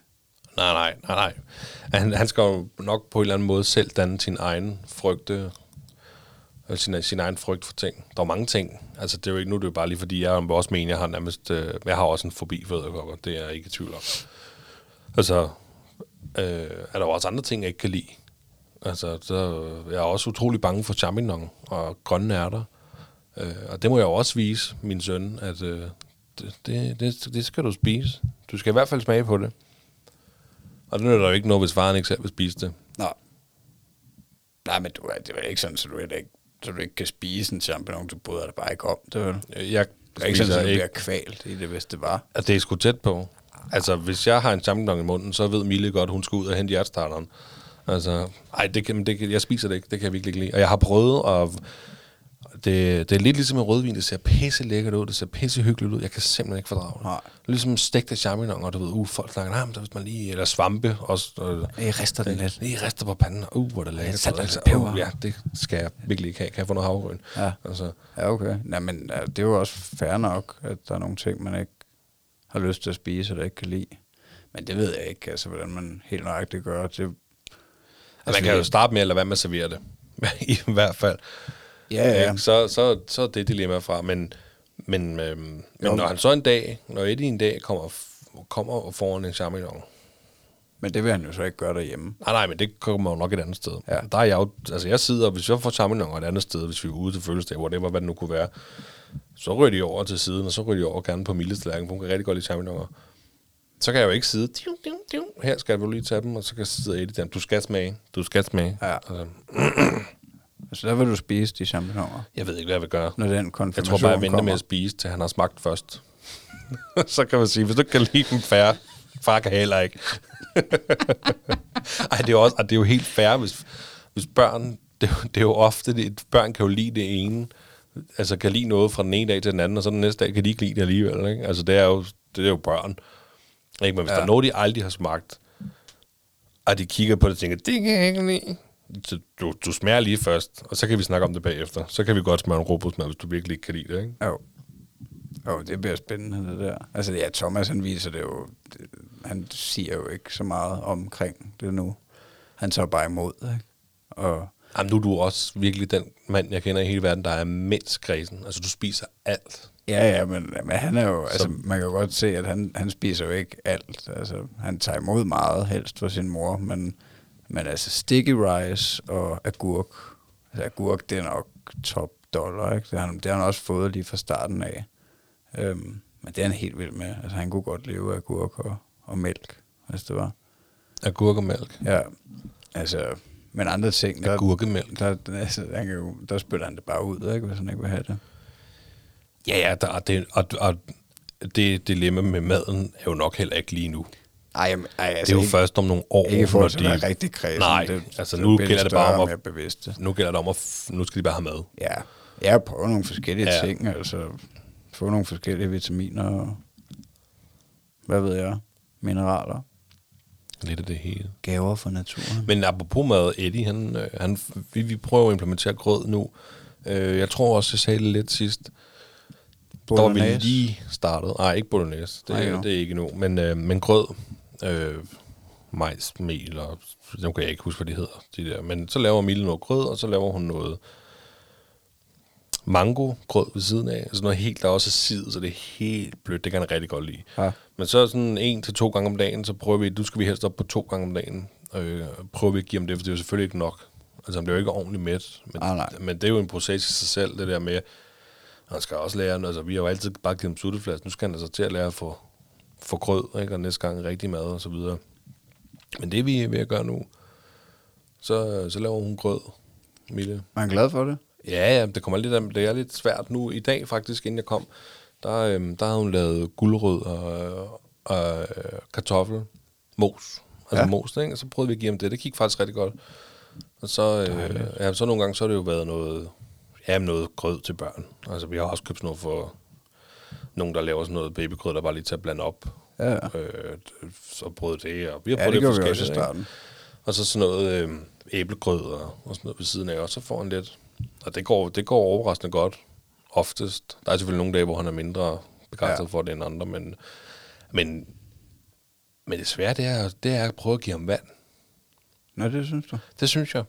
Nej, nej, nej, nej. Han, han skal jo nok på en eller anden måde selv danne sin egen frygte, eller sin, sin egen frygt for ting. Der er mange ting. Altså, det er jo ikke nu, det jo bare lige fordi, jeg også mener, jeg har nærmest, øh, jeg har også en fobi for æderkopper. Det er jeg ikke i tvivl om. Altså, øh, er der jo også andre ting, jeg ikke kan lide. Altså, så, jeg er også utrolig bange for champignon og grønne ærter. Øh, og det må jeg jo også vise min søn, at øh, det, det, det, det skal du spise. Du skal i hvert fald smage på det. Og det nytter jo ikke noget, hvis faren ikke selv vil spise det. Nej. Nej, men du, det er vel ikke sådan, så du, ikke, så du ikke kan spise en champignon, du bryder dig bare ikke om. Det er, vel, det Jeg er ikke sådan, at du ikke, bliver kvalt i det, hvis det var. at det er sgu tæt på. Altså, hvis jeg har en champignon i munden, så ved Mille godt, hun skal ud og hente hjertestarteren. Altså, ej, det kan, det kan, jeg spiser det ikke. Det kan jeg virkelig ikke lide. Og jeg har prøvet, og det, det er lidt ligesom en rødvin. Det ser pisse lækkert ud. Det ser pisse hyggeligt ud. Jeg kan simpelthen ikke fordrage det. Nej. Ligesom stegte champignon, og du ved, uh, folk snakker, nej, men der hvis man lige, eller svampe også. Og, Jeg rister den lidt. Lige rister på panden. Uh, hvor det lækkert. salt og Altså, peber. uh, ja, det skal jeg virkelig ikke have. Kan jeg få noget havregryn? Ja. Altså, Ja, okay. Nej, men det er jo også fair nok, at der er nogle ting, man ikke har lyst til at spise, eller ikke kan lide. Men det ved jeg ikke, altså, hvordan man helt nøjagtigt gør. Det, altså, man kan jo starte med at lade være med at servere det. I hvert fald. Ja, ja. Så, så, så er det dilemma fra. Men, men, øhm, men Jo. når han så en dag, når Eddie en dag kommer, kommer foran en champignon, Men det vil han jo så ikke gøre derhjemme. Nej, nej, men det kommer jo nok et andet sted. Ja. Der er jeg jo, altså jeg sidder, hvis jeg får champignon et andet sted, hvis vi er ude til fødselsdag, whatever, hvad det nu kunne være, så ryger de over til siden, og så ryger de over gerne på Milles tallerken, for hun kan rigtig godt lide champignoner. Så kan jeg jo ikke sidde, tiu, tiu, tiu, her skal du lige tage dem, og så kan jeg sidde Eddie der, du skal smage, du skal smage. Ja. Altså, Altså, der vil du spise de champignoner, jeg ved ikke, hvad jeg vil gøre. når den Jeg konfirmation tror bare, jeg venter kommer. med at spise, til han har smagt først. så kan man sige, hvis du ikke kan lide dem færre, far kan heller ikke. Ej, det er, også, og det er jo helt fair, hvis, hvis børn, det, er jo- det er jo ofte, det, børn kan jo lide det ene, altså kan lide noget fra den ene dag til den anden, og så den næste dag kan de ikke lide det alligevel. Ikke? Altså det er jo, det er jo børn. Ikke? Men hvis ja. der er noget, de aldrig har smagt, og de kigger på det og tænker, det kan jeg ikke lide. Så du, du smager lige først, og så kan vi snakke om det bagefter. Så kan vi godt smage en robotsmad, hvis du virkelig ikke kan lide det. Ikke? Jo. Jo, det bliver spændende, det der. Altså, ja, Thomas, han viser det jo... Det, han siger jo ikke så meget omkring det nu. Han tager bare imod, ikke? Og Jamen, nu er du også virkelig den mand, jeg kender i hele verden, der er mindst kredsen. Altså, du spiser alt. Ja, ja, men, men han er jo, altså man kan jo godt se, at han, han spiser jo ikke alt. Altså, han tager imod meget helst for sin mor, men, men altså sticky rice og agurk, altså agurk, det er nok top dollar, ikke? Det har, han, det har han også fået lige fra starten af. Øhm, men det er han helt vild med. Altså, han kunne godt leve af gurk og, og mælk, hvis det var. Agurk og mælk. Ja, altså, men andre ting, der, Agurkemælk. der, altså, han kan jo, der spytter han det bare ud, ikke, hvis han ikke vil have det. Ja, ja, der, er det, og, og det dilemma med maden er jo nok heller ikke lige nu. Ej, jamen, ej, altså, Det er jo ikke, først om nogle år, ikke for når at være rigtig kredsen. Nej, det, altså det nu bliver gælder det bare om at, bevidste. nu gælder det om at, nu skal de bare have mad. Ja, jeg prøver nogle forskellige Ja. ja. ting, altså få nogle forskellige vitaminer og hvad ved jeg, mineraler, Lidt af det hele. gaver fra naturen. Men apropos mad, Eddie, han, øh, han, vi, vi prøver at implementere grød nu. Øh, jeg tror også, jeg sagde det lidt sidst. Der var vi Bolognese. lige startet. Nej, ikke bolognese. Det, jo. det er ikke nu. Men, øh, men grød, øh, majs, mel, og nu kan jeg ikke huske, hvad de hedder. De der. Men så laver Mille noget grød, og så laver hun noget mango grød ved siden af. Altså noget helt, der også er sid, så det er helt blødt. Det kan han rigtig godt lide. Ja. Men så sådan en til to gange om dagen, så prøver vi, du skal vi helst op på to gange om dagen. Øh, prøver vi at give ham det, for det er jo selvfølgelig ikke nok. Altså han bliver jo ikke ordentligt mæt. Men, Ah, nej. men det er jo en proces i sig selv, det der med, han skal også lære noget. Altså vi har jo altid bare givet ham sutteflads. Nu skal han altså til at lære at få, få grød, ikke? og næste gang rigtig mad og så videre. Men det vi er ved at gøre nu, så, så laver hun grød, Mille. Er han glad for det? Ja, ja, det kommer lidt, af- det er lidt svært nu. I dag faktisk, inden jeg kom, der, øhm, der havde hun lavet guldrød og, og øh, kartoffel, mos. Altså. Ja. mos, ikke? Og så prøvede vi at give ham det. Det gik faktisk rigtig godt. Og så, øh, ja, så nogle gange, så har det jo været noget, ja, noget grød til børn. Altså, vi har også købt sådan noget for nogen, der laver sådan noget babygrød, der bare lige til at blande op. Ja, Øh, så prøvede det, og vi har ja prøvet det vi forskelligt, i ikke? starten. Og så sådan noget øh, æblegrød og, og sådan noget ved siden af, og så får han lidt. Og det går, det går overraskende godt, oftest. Der er selvfølgelig nogle dage, hvor han er mindre begejstret ja. For det end andre, men, men, men det svære, det er, det er at prøve at give ham vand. Nå, det synes du. Det synes jeg.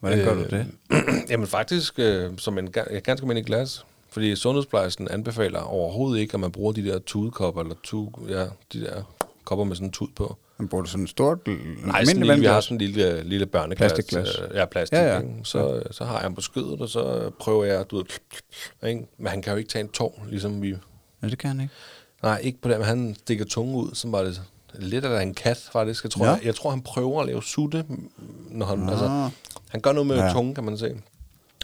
Hvordan gør Øh, du det? Jamen faktisk øh, som en et ganske almindelig glas. Fordi sundhedsplejersken anbefaler overhovedet ikke, at man bruger de der tudekopper, eller tu, ja, de der kopper med sådan en tud på. Men bruger du sådan et stort, Nej, sådan en lille, vi har sådan en lille, lille børneglas. Plastikglas. øh, Ja, plastik. Ja, Ja, ja. ja. Ikke? Så, så har jeg ham på skødet, og så prøver jeg, du ved, ikke? men han kan jo ikke tage en tår, ligesom vi... Nej, det kan han ikke. Nej, ikke på den, men han stikker tungen ud, som var det lidt af en kat, faktisk. Jeg tror, Ja. jeg, jeg tror han prøver at lave sutte, når han, Nå. altså, han gør noget med ja. Ja. tungen, kan man se.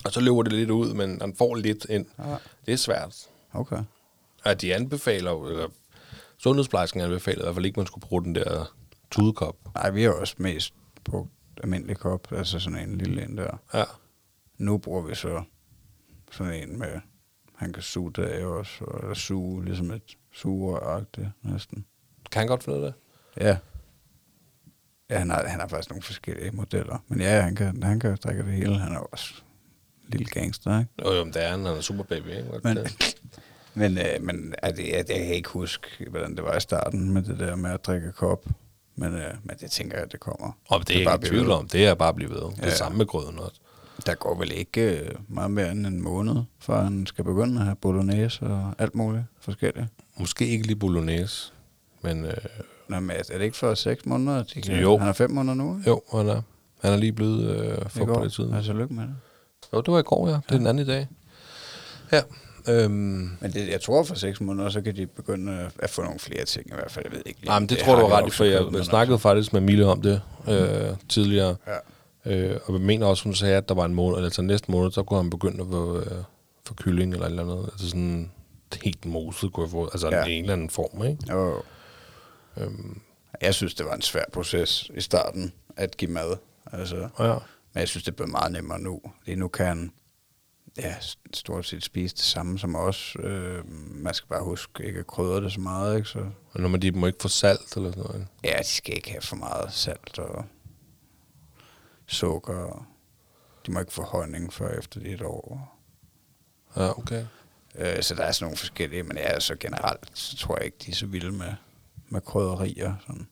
Og så løber det lidt ud, men han får lidt ind. Ja. Det er svært. Okay. At de anbefaler, eller sundhedsplejersken anbefaler i hvert fald ikke, man skulle bruge den der tudekop. Nej, vi har også mest brugt almindelig kop, altså sådan en lille en der. Ja. Nu bruger vi så sådan en med, han kan suge det af også, og eller suge, ligesom et sugeragtigt næsten. Kan han godt finde det? Ja. Ja, han har, han har faktisk nogle forskellige modeller. Men ja, han kan, han kan drikke det hele. Han er også lille gangster, ikke? Jo, jo, men det er han. Han er super baby, ikke? Men, Det- men, øh, men er det, jeg, jeg kan ikke huske, hvordan det var i starten med det der med at drikke kop. Men, øh, men det tænker jeg, det kommer. Og det er jeg bare ikke tvivl om. Det er bare at blive ved. Det er Ja, ja. samme med grøden også. Der går vel ikke øh, meget mere end en måned, før han skal begynde at have bolognese og alt muligt forskelligt. Måske ikke lige bolognese, men øh, Nå, men er det ikke for seks måneder? De kan, Jo. Han er fem måneder nu, ikke? jo, han er, han er lige blevet øh, for på det tiden. Altså, lykke med det. Jo, det var i går, ja. Det er den anden i dag. Ja. Øhm, Men det, jeg tror, for seks måneder, så kan de begynde at- få nogle flere ting i hvert fald. Jeg ved ikke lige. jamen, det, det tror du var ret i, for jeg, men jeg snakkede faktisk med Mille om det øh, tidligere. Ja. Øh, og jeg mener også, hun sagde, at der var en måned, eller altså næste måned, så kunne han begynde at få, øh, få kylling eller et eller andet. Altså sådan helt moset kunne jeg få. Altså Ja. ja. en eller anden form, ikke? Jo. Øhm, Jeg synes, det var en svær proces i starten at give mad. Altså, ja. Men jeg synes, det er blevet meget nemmere nu. Lige nu kan han ja, stort set spise det samme som os. Øh, man skal bare huske ikke at krydre det så meget. Ikke? Så, Og når man de må ikke få salt eller sådan noget. ja, de skal ikke have for meget salt og sukker. De må ikke få honning før efter de et år. Ja, okay. Øh, så der er sådan nogle forskellige, men ja, så generelt, så tror jeg ikke, de er så vilde med, med krydderier. Sådan.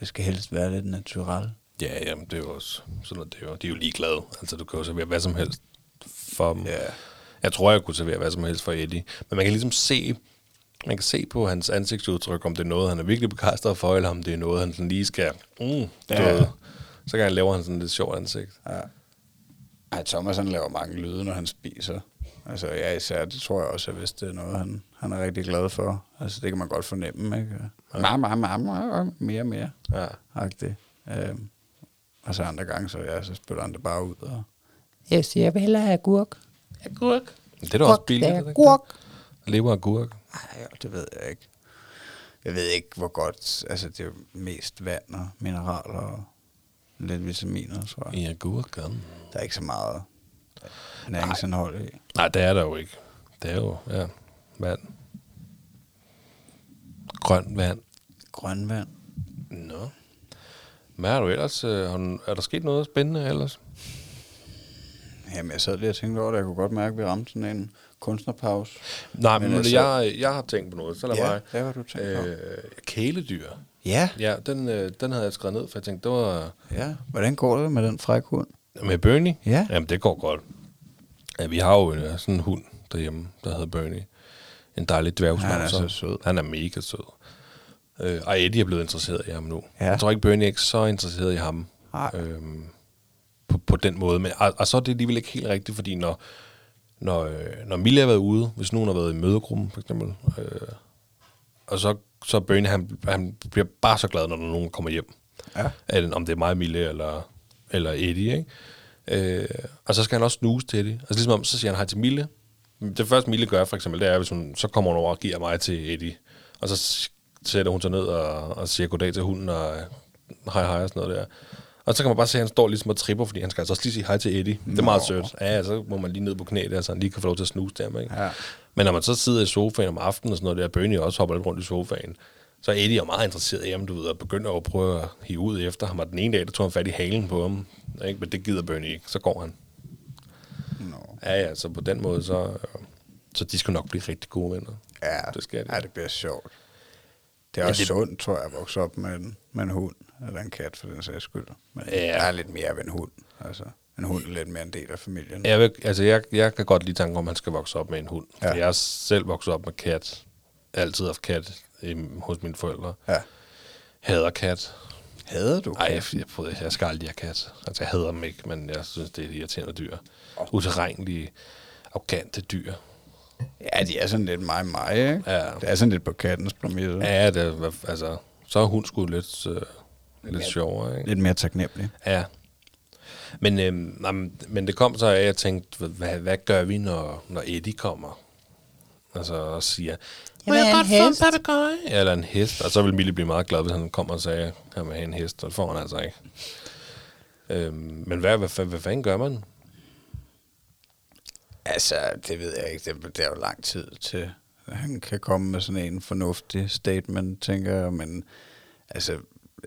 Det skal helst være lidt naturalt. Ja, jamen, det er jo også sådan noget, det er jo, de er jo ligeglade. Altså, du kan jo servere hvad som helst for dem. Ja. Jeg tror, jeg kunne servere hvad som helst for Eddie. Men man kan ligesom se, man kan se på hans ansigtsudtryk, om det er noget, han er virkelig begejstret for, eller om det er noget, han sådan lige skal... Mm, Ja. Så kan han lave han sådan lidt sjovt ansigt. Ja. Ej, Thomas han laver mange lyde, når han spiser. Altså, ja, især, det tror jeg også, at hvis det er noget, han, han er rigtig glad for. Altså, det kan man godt fornemme, ikke? Ja. Mamma, mamma, mere og mere. Ja. Agtigt. Øhm, og så andre gange, så, ja, så spiller han det bare ud. Og jeg siger, jeg vil hellere have agurk. Agurk. Det er da også billigt. agurk. Lever af gurk. Ej, det ved jeg ikke. Jeg ved ikke, hvor godt... Altså, det er mest vand og mineraler og lidt vitaminer, tror jeg. I agurken. Der er ikke så meget næringsindhold i. Nej, det er der jo ikke. Det er jo, ja, vand. Grønt vand. Grøn vand. Nå. Hvad er du ellers? øh, har Er der sket noget spændende ellers? Jamen, jeg sad lige og tænkte over det. Jeg kunne godt mærke, at vi ramte sådan en kunstnerpause. Nej, Men men, altså- jeg, jeg har tænkt på noget. Så lad Ja, mig. hvad har du tænkt på? øh, Kæledyr. Ja. Ja, den, øh, den havde jeg skrevet ned, for jeg tænkte, det var Ja. Hvordan går det med den fræk hund? med Bernie. Ja. Jamen, det går godt. Ja, vi har jo en, øh, sådan en hund derhjemme, der hedder Bernie. En dejlig dværgsnavser. Han er så sød. Han er mega sød. Øh, og Eddie er blevet interesseret i ham nu. Ja. Jeg tror ikke, Bernie er ikke så interesseret i ham. Nej. Øhm, på, på den måde. Men, og, og så er det alligevel ikke helt rigtigt, fordi når, når, øh, når Mille har været ude, hvis nogen har været i mødegruppen for eksempel, øh, og så, så Bernie, han, han bliver bare så glad, når der er nogen kommer hjem. Ja. At, om det er mig, Mille eller, eller Eddie, ikke? Øh, og så skal han også snuse til det. Altså ligesom om, så siger han hej til Mille. Det første Mille gør for eksempel, det er, hvis hun, så kommer hun over og giver mig til Eddie. Og så sætter hun sig ned og, og siger goddag til hunden og hej hej og sådan noget der. Og så kan man bare se, at han står ligesom og tripper, fordi han skal altså også lige sige hej til Eddie. Det er meget sødt. Ja, så må man lige ned på knæ der, så han lige kan få lov til at snuse der. Ikke? Ja. Men når man så sidder i sofaen om aftenen og sådan noget der, Bernie også hopper lidt rundt i sofaen, så er Eddie jo meget interesseret i ham, du ved, og begynder at prøve at hive ud efter ham. Og den ene dag, der tog han fat i halen på ham. Ikke? Men det gider Bernie ikke. Så går han. Nå. Ja, ja, så på den måde, så, så de skal nok blive rigtig gode venner. Ja, Det skal de. ja, det bliver sjovt. Det er Men også det- sundt, tror jeg, at vokse op med en, med en hund, eller en kat for den sags skyld. Men Ja. ja. der er lidt mere ved en hund. Altså, en hund er lidt mere en del af familien. Jeg, vil, altså, jeg, jeg kan godt lide tanken om, at man skal vokse op med en hund. Ja. Ja. Jeg er selv vokset op med kat. Jeg altid haft kat i, hos mine forældre. Ja. Hader kat. Hader du Ej, kat? jeg, jeg, prøvede, jeg skal aldrig have kat. Altså, jeg hader dem ikke, men jeg synes, det er et irriterende dyr. Uterrenlige, arrogante dyr. Ja, de er sådan lidt mig mig, ikke? Ja. Det er sådan lidt på kattens præmisser. Ja, det, er- altså, så er hun sgu lidt, øh, lidt sjovere, ikke? Lidt mere taknemmelig. Ja. Men, øhm, nej, men- det kom så af, at jeg tænkte, hvad, hvad gør vi, når, når Eddie kommer? Altså, og siger, må jeg godt få en papegøje? Ja, Eller en hest. Og så vil Mille blive meget glad, hvis han kommer og sagde, at han vil have en hest. Og det får han altså ikke. Øhm, men hvad, hvad, hvad, hvad fanden gør man? Altså, det ved jeg ikke. Det, det er jo lang tid til, at han kan komme med sådan en fornuftig statement, tænker jeg. Men altså,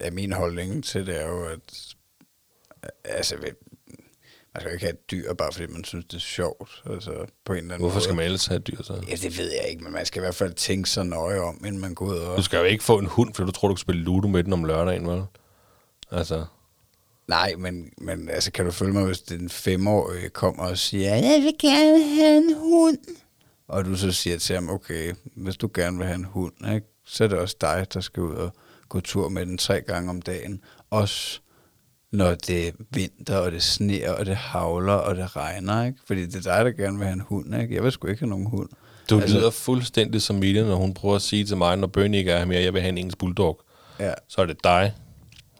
er min holdning til det er jo, at altså, man skal ikke have et dyr, bare fordi man synes, det er sjovt. Altså, på en eller anden Hvorfor måde. skal man ellers have et dyr så? Ja, det ved jeg ikke, men man skal i hvert fald tænke sig nøje om, inden man går ud og... Du skal jo ikke få en hund, for du tror, du kan spille Ludo med den om lørdagen, vel? Altså, Nej, men, men altså, kan du følge mig, hvis den femårige kommer og siger, jeg vil gerne have en hund. Og du så siger til ham, okay, hvis du gerne vil have en hund, ikke, så er det også dig, der skal ud og gå tur med den tre gange om dagen. Også når det er vinter, og det sneer, og det havler, og det regner, ikke? Fordi det er dig, der gerne vil have en hund, ikke? Jeg vil sgu ikke have nogen hund. du altså, lyder fuldstændig som Mille, når hun prøver at sige til mig, når Bernie ikke er her mere, jeg vil have en engelsk bulldog. Ja. Så er det dig,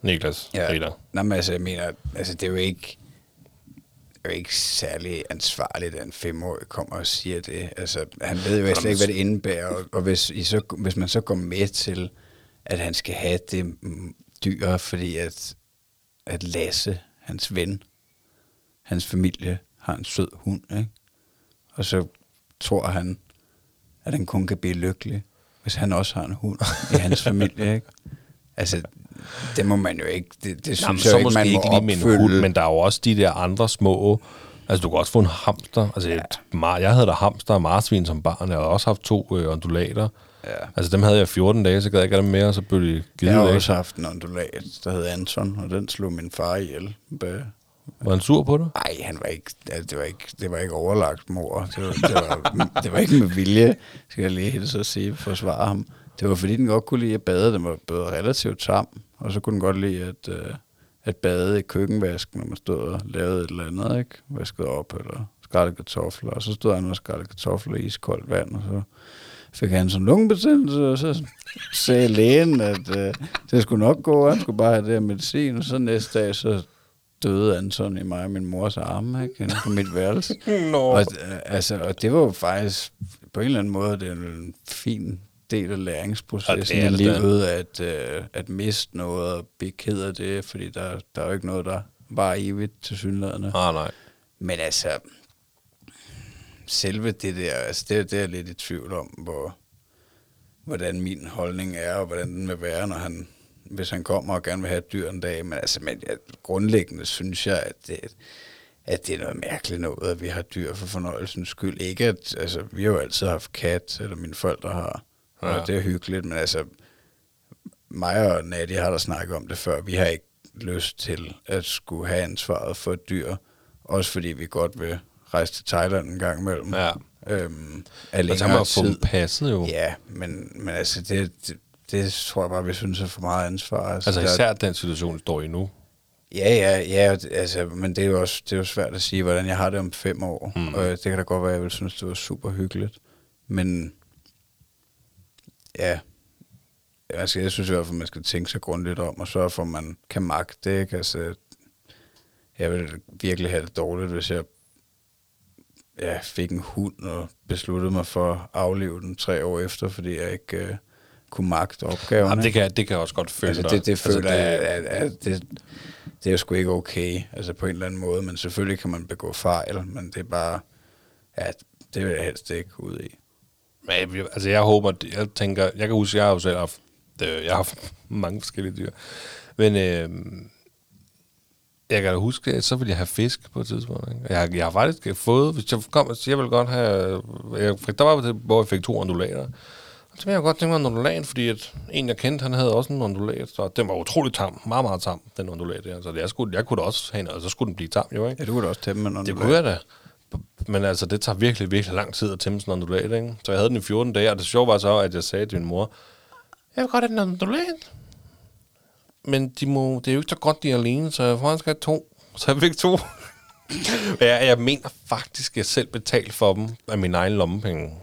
Niklas Ja. Ritter. Nå, men altså, jeg mener, altså, det er jo ikke, jo ikke særlig ansvarligt, at en femårig kommer og siger det. Altså, han ved jo slet ikke, hvad det indebærer, og, og hvis, I så, hvis man så går med til, at han skal have det mm, dyr, fordi at, at Lasse, hans ven, hans familie, har en sød hund, ikke? Og så tror han, at han kun kan blive lykkelig, hvis han også har en hund i hans familie, ikke? Altså, det må man jo ikke, det, det Jamen, synes så jeg jo ikke, man må ikke lige med en opfylde. hund, men der er jo også de der andre små... Altså, du kan også få en hamster. Altså, ja. et, jeg havde da hamster og marsvin som barn. Jeg har også haft to øh, ondulater. Ja. Altså, dem havde jeg 14 dage, så gad jeg ikke have dem mere, og så blev de Jeg givet har væk. også haft en ondulat, der hed Anton, og den slog min far ihjel. Ba- Var han sur på det? Nej, han var ikke, altså, det, var ikke, det var ikke overlagt mor. Det var, det var, det var ikke med vilje, skal jeg lige hilse og sige, for at svare ham. Det var fordi, den godt kunne lide at bade. Den var både relativt tam, og så kunne den godt lide at, øh, at bade i køkkenvasken, når man stod og lavede et eller andet, ikke? Vaskede op eller skrællede kartofler, og så stod han og skrællede kartofler i iskoldt vand, og så fik han sådan lungebetændelse, og så sagde lægen, at øh, det skulle nok gå, han skulle bare have det her medicin, og så næste dag, så døde Anton i mig og min mors arme, ikke, inde på mit værelse. Nå. Og, øh, altså, og det var jo faktisk på en eller anden måde det er en fin del af læringsprocessen i livet, at, øh, at miste noget og blive ked af det, fordi der, der er jo ikke noget, der var evigt til synlædende. Ah, nej. Men altså, selve det der, altså det, det er jeg lidt i tvivl om, hvor, hvordan min holdning er, og hvordan den vil være, når han, hvis han kommer og gerne vil have et dyr en dag. Men altså, men jeg, grundlæggende synes jeg, at det, at det er noget mærkeligt noget, at vi har dyr for fornøjelsens skyld. Ikke at, altså, vi har jo altid haft kat, eller mine forældre har, og Ja. det er hyggeligt, men altså, mig og Nadia har der snakket om det før, vi har ikke lyst til at skulle have ansvaret for et dyr, også fordi vi godt vil rejse til Thailand en gang imellem. Ja. Øhm, af Og så længere man få passet jo. Ja, men, men altså, det, det, det tror jeg bare, vi synes er for meget ansvar. Altså der- især den situation, vi står i nu. Ja, ja, ja, altså, men det er jo også det er jo svært at sige, hvordan jeg har det om fem år. Mm. Og det kan da godt være, at jeg vil synes, det var super hyggeligt. Men ja, altså, jeg synes i hvert fald, man skal tænke sig grundigt om, og sørge for, at man kan magte det. Ikke? Altså, jeg ville virkelig have det dårligt, hvis jeg ja, fik en hund og besluttede mig for at aflive den tre år efter, fordi jeg ikke øh, kunne magte opgaven. Jamen, det, kan, det kan jeg også godt føle. Altså, det, det føler altså, jeg, at, at det, det er jo sgu ikke okay, altså på en eller anden måde, men selvfølgelig kan man begå fejl, men det er bare, ja, det vil jeg helst ikke ud i. Jeg, altså, jeg håber, jeg tænker, jeg kan huske, jeg har jo selv haft, øh, jeg har haft mange forskellige dyr. Men øh, jeg kan da huske, at så ville jeg have fisk på et tidspunkt. Ikke? Jeg, jeg har faktisk fået, hvis jeg kom og siger, jeg vil godt have, jeg, der var det, hvor jeg fik to ondulater. Og så ville jeg godt tænke mig en ondulat, fordi at en, jeg kendte, han havde også en ondulat, så den var utrolig tam, meget, meget tam, den ondulat der. Så jeg, skulle, jeg kunne da også have en, og så skulle den blive tam, jo ikke? Ja, du kunne da også tæmme med noget. Det kunne jeg da. Men altså, det tager virkelig, virkelig lang tid at tæmme sådan en ondulat, ikke? Så jeg havde den i 14 dage, og det sjove var så, at jeg sagde til min mor, jeg vil godt have den ondulat. Men de må, det er jo ikke så godt, de er alene, så jeg faktisk skal have to. Så jeg fik to. jeg, jeg mener faktisk, at jeg selv betalte for dem af min egen lommepenge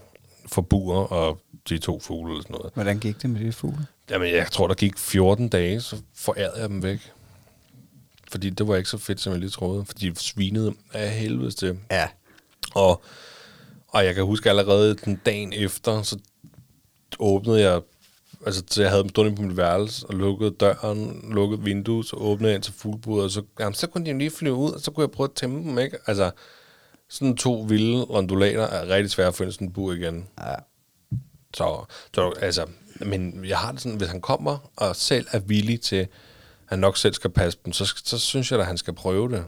for buer og de to fugle eller sådan noget. Hvordan gik det med de fugle? Jamen, jeg tror, der gik 14 dage, så forærede jeg dem væk. Fordi det var ikke så fedt, som jeg lige troede. Fordi de svinede af helvedes til. Ja. Og, og jeg kan huske allerede den dagen efter, så åbnede jeg, altså så jeg havde dem stående på mit værelse, og lukkede døren, lukkede vinduet, så åbnede jeg ind til fuglebuddet, og så, jamen, så kunne de lige flyve ud, og så kunne jeg prøve at tæmme dem, ikke? Altså, sådan to vilde ondulater er rigtig svært at finde sådan en bur igen. Ja. Så, så altså, men jeg har det sådan, hvis han kommer og selv er villig til, han nok selv skal passe dem, så, så synes jeg da, at han skal prøve det.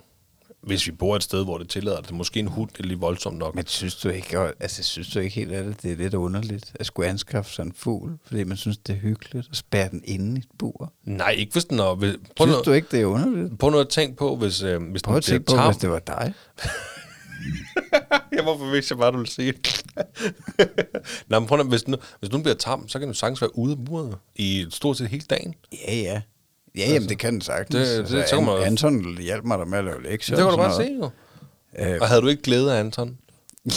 Hvis vi bor et sted, hvor det tillader det. Måske en hund, er lige voldsomt nok. Men synes du ikke, altså synes du ikke helt af det, det er lidt underligt at skulle anskaffe sig en fugl, fordi man synes, det er hyggeligt at spærre den inde i et bur? Nej, ikke hvis den er... Hvis, prøv, Synes noget, du ikke, det er underligt? prøv noget at tænke på, hvis, øh, hvis Prøv at tænke på, hvis det var dig. ja, hvorfor vidste jeg bare, du ville sige det? Nå, men prøv noget, hvis, den, hvis den bliver tam, så kan den sagtens være ude af buret i stort set hele dagen. Ja, ja. Ja, jamen, det kan den sagtens. det- altså, det tænker man- An- Anton hjalp mig der med at lave lektier. Det kan du bare se, jo. Øh, Og havde du ikke glæde af Anton?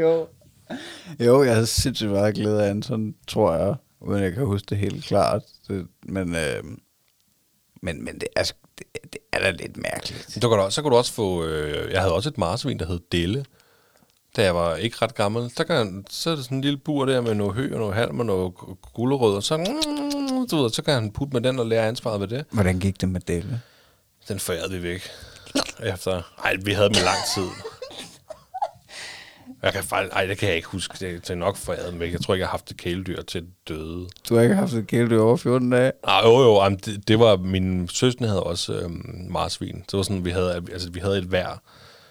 jo. Jo, jeg havde sindssygt meget glæde af Anton, tror jeg, uden jeg kan huske det helt klart. Det, men, øh, men, men det, altså, det, det er da lidt mærkeligt. Så kan du, også- så kan du også få... Øh, jeg havde også et marsvin, der hed Delle. Da jeg var ikke ret gammel. Så, kan, så er det sådan en lille bur der med noget hø og noget halm og noget gu- gulerod. Og så, du ved, så kan han putte med den og lære ansvaret ved det. Hvordan gik det med Delle? Den forærede vi væk. Efter... Ej, vi havde dem i lang tid. Jeg kan faktisk, ej, det kan jeg ikke huske. Det, det er nok foræret væk. Jeg tror ikke, jeg har haft et kæledyr til døde. Du har ikke haft et kæledyr over 14 dage? Ah, jo, jo, jamen, det, det, var, min søster havde også øhm, marsvin. Det var sådan, vi havde, altså, vi havde et hver,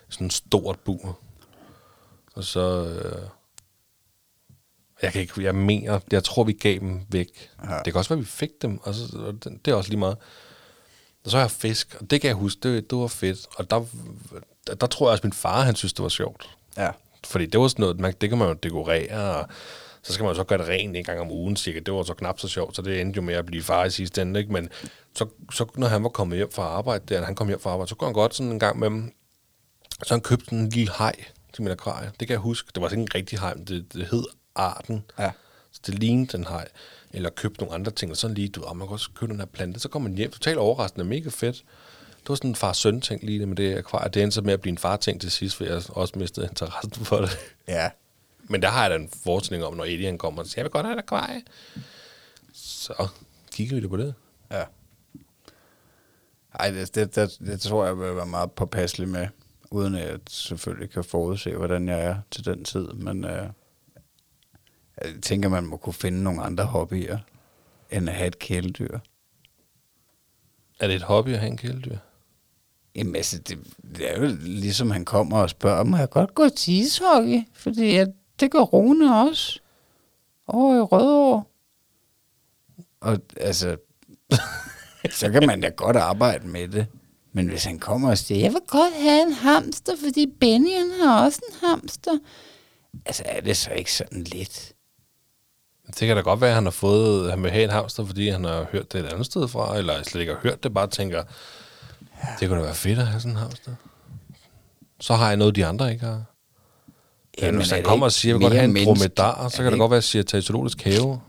sådan et stort bur. Og så, øh, jeg kan ikke, jeg mener, jeg tror, vi gav dem væk. Ja. Det kan også være, vi fik dem, og, så, og det, det er også lige meget. Og så har jeg fisk, og det kan jeg huske, det, det var fedt. Og der, der, der tror jeg også, min far, han synes, det var sjovt. Ja. Fordi det var sådan noget, man, det kan man jo dekorere, og Så skal man så gøre det rent en gang om ugen cirka. Det var så knap så sjovt, så det endte jo med at blive far i sidste ende. Ikke? Men så, så når han var kommet hjem fra arbejde, der, han kom hjem fra arbejde, så kunne han godt sådan en gang med dem. Så han købte en lille hej til min akvarie. Det kan jeg huske. Det var ikke en rigtig hej, men det, det hed Arten. Ja. Så det lignede den hej. Eller købte nogle andre ting, og sådan lige, du, og man kan også købe den her plante. Så kom man hjem, totalt overraskende, mega fedt. Det var sådan en far-søn ting lige med det akvarie. Det endte så med at blive en far-ting til sidst, for jeg også mistede interessen for det. Ja. Men der har jeg da en forestilling om, når Eddie han kommer og siger, jeg vil godt have et akvarie. Så kigger vi det på det. Ja. Ej, det, det, det, det tror jeg vil være meget påpasselig med, uden at jeg selvfølgelig kan forudse, hvordan jeg er til den tid. Men øh, jeg tænker, man må kunne finde nogle andre hobbyer, end at have et kæledyr. Er det et hobby at have en kæledyr? Jamen altså, det, det er jo ligesom, han kommer og spørger, må jeg godt gå til ishockey? Fordi at, det gør Rune også. Over i Rødovre. Og altså, så kan man da godt arbejde med det. Men hvis han kommer og siger, jeg vil godt have en hamster, fordi Benny han har også en hamster. Altså, er det så ikke sådan lidt? Det kan da godt være, at han har fået, han vil have en hamster, fordi han har hørt det et andet sted fra, eller slet ikke har hørt det, bare tænker, det kunne da være fedt at have sådan en hamster. Så har jeg noget, de andre ikke har. Ja, Jamen, hvis han det kommer og siger, at jeg vil godt have en dromedar, så det kan det ikke- godt være, at jeg siger, at have.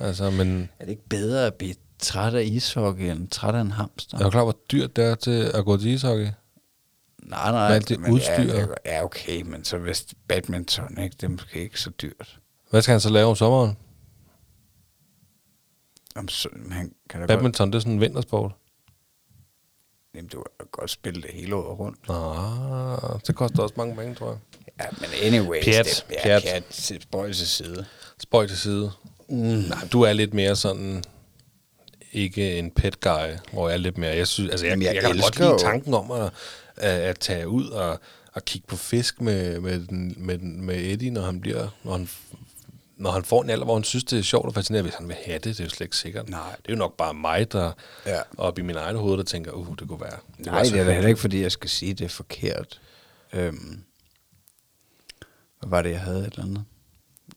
altså, men Er det ikke bedre at blive træt af ishockey, end træt af en hamster? er jo klar, hvor dyrt det er til at gå til ishockey. Nej, nej. Med alt det men udstyr. Ja, ja, okay, men så hvis badminton, ikke, det er måske ikke så dyrt. Hvad skal han så lave om sommeren? Om, så, han kan da godt, Badminton, det er sådan en vintersport. jamen, du kan godt spille det hele året rundt. Ah, det koster også mange penge, tror jeg. Ja, men anyways, Pjat, det, ja, pjat, pjat spøj til side. Spøj til side. Mm. Nej, du er lidt mere sådan, ikke en pet guy, hvor jeg er lidt mere, jeg synes, altså jeg, Jamen, jeg, jeg kan godt lide tanken om at, at, at tage ud og, og kigge på fisk med, med, den, med, den, med Eddie, når han bliver, når han, når han får en alder, hvor han synes, det er sjovt og fascinerende, hvis han vil have det, det er jo slet ikke sikkert. Nej. Det er jo nok bare mig, der Ja. op i min egen hoved, der tænker, uh, det kunne være. Det Nej, det er da heller ikke, fordi jeg skal sige, det er forkert. Øhm, hvad var det, jeg havde et eller andet?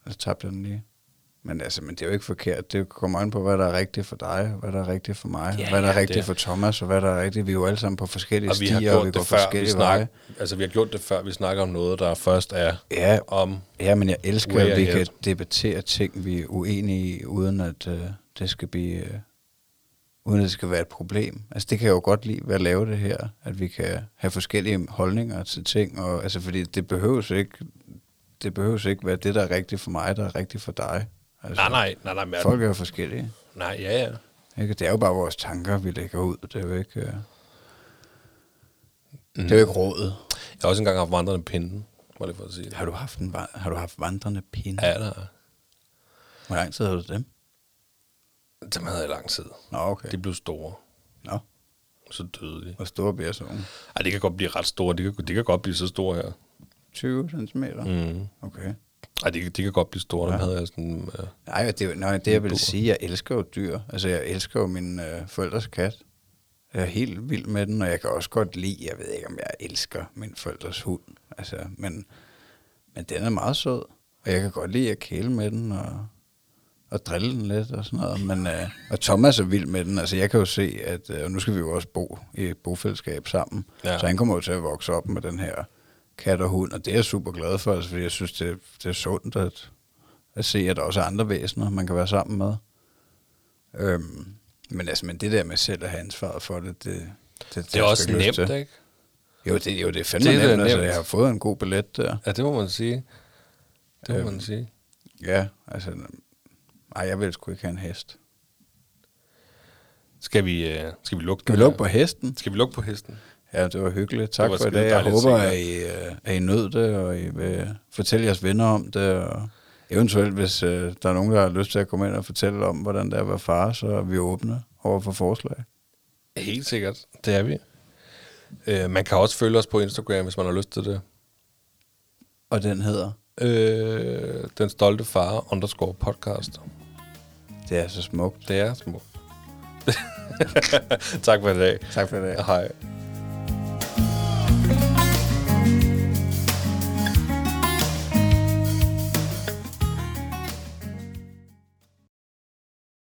Jeg tabte den lige. Men altså, men det er jo ikke forkert. Det kommer an på, hvad der er rigtigt for dig, hvad der er rigtigt for mig, Ja, hvad der er ja, rigtigt det- for Thomas, og hvad der er rigtigt. Vi er jo alle sammen på forskellige Og vi har stier, og gjort vi går det før, vi forskellige snak, veje. altså vi har gjort det før, vi snakker om noget, der først er Ja, om ja, men jeg elsker, at vi kan debattere ting, vi er uenige i, uden at øh, det skal blive... Øh, uden at det skal være et problem. Altså det kan jeg jo godt lide ved at lave det her, at vi kan have forskellige holdninger til ting, og altså fordi det behøves ikke, det behøves ikke være det, der er rigtigt for mig, der er rigtigt for dig. Altså, Nej, nej, nej, nej, men er- Folk er jo forskellige. nej, ja, ja. Ikke? Det er jo bare vores tanker, vi lægger ud. Det er jo ikke, øh, mm. det er jo ikke rådet. Jeg har også engang haft vandrende pinden, var det for at sige det. Har du haft, en, har du haft vandrende pinde? Ja, der Hvor lang tid havde du dem? Dem havde jeg lang tid. Nå, okay. De blev store, Nå, så døde de. hvor store bliver sådan nogle? Ej, det kan godt blive ret store. De kan, de kan godt blive så store her. 20 cm? Mm. Okay. Ej, de, kan- de kan godt blive store. Dem Ja. havde jeg sådan... Øh, Nej, det, nej, det jeg vil sige, jeg elsker jo dyr. Altså, jeg elsker jo min øh, forældres kat. Jeg er helt vild med den, og jeg kan også godt lide, jeg ved ikke, om jeg elsker min forældres hund. Altså, men, men den er meget sød, og jeg kan godt lide at kæle med den, og, og drille den lidt og sådan noget. Men, øh, og Thomas er vild med den. Altså, jeg kan jo se, at øh, nu skal vi jo også bo i et bofællesskab sammen. Ja. Så han kommer jo til at vokse op med den her kat og hund, og det er jeg super glad for, altså, fordi jeg synes, det, det er sundt at, at se, at der også er andre væsener, man kan være sammen med. Øhm, men altså, men det der med selv at have ansvaret for det, det, det, det er også nemt, ikke? ikke? Jo, det, jo, det er fandme Det er det nemt. Altså, jeg har fået en god billet der. Ja, det må man sige. Det må Øhm. man sige. Ja, altså... Nej, jeg vil sgu ikke have en hest. Skal vi, øh, skal vi lukke Skal vi lukke på hesten? Skal vi lukke på hesten? Ja, det var hyggeligt. Tak var for i dag. Jeg håber, at I, øh, at I nød det, og I vil fortælle jeres venner om det. Og eventuelt, hvis øh, der er nogen, der har lyst til at komme ind og fortælle om, hvordan det er at være far, så er vi åbne over for forslag. Helt sikkert. Det er vi. Øh, man kan også følge os på Instagram, hvis man har lyst til det. Og den hedder, Øh, den stolte far underscore podcast. det er så smukt. Det er smukt. tak for i dag. Tak for i dag. Hej.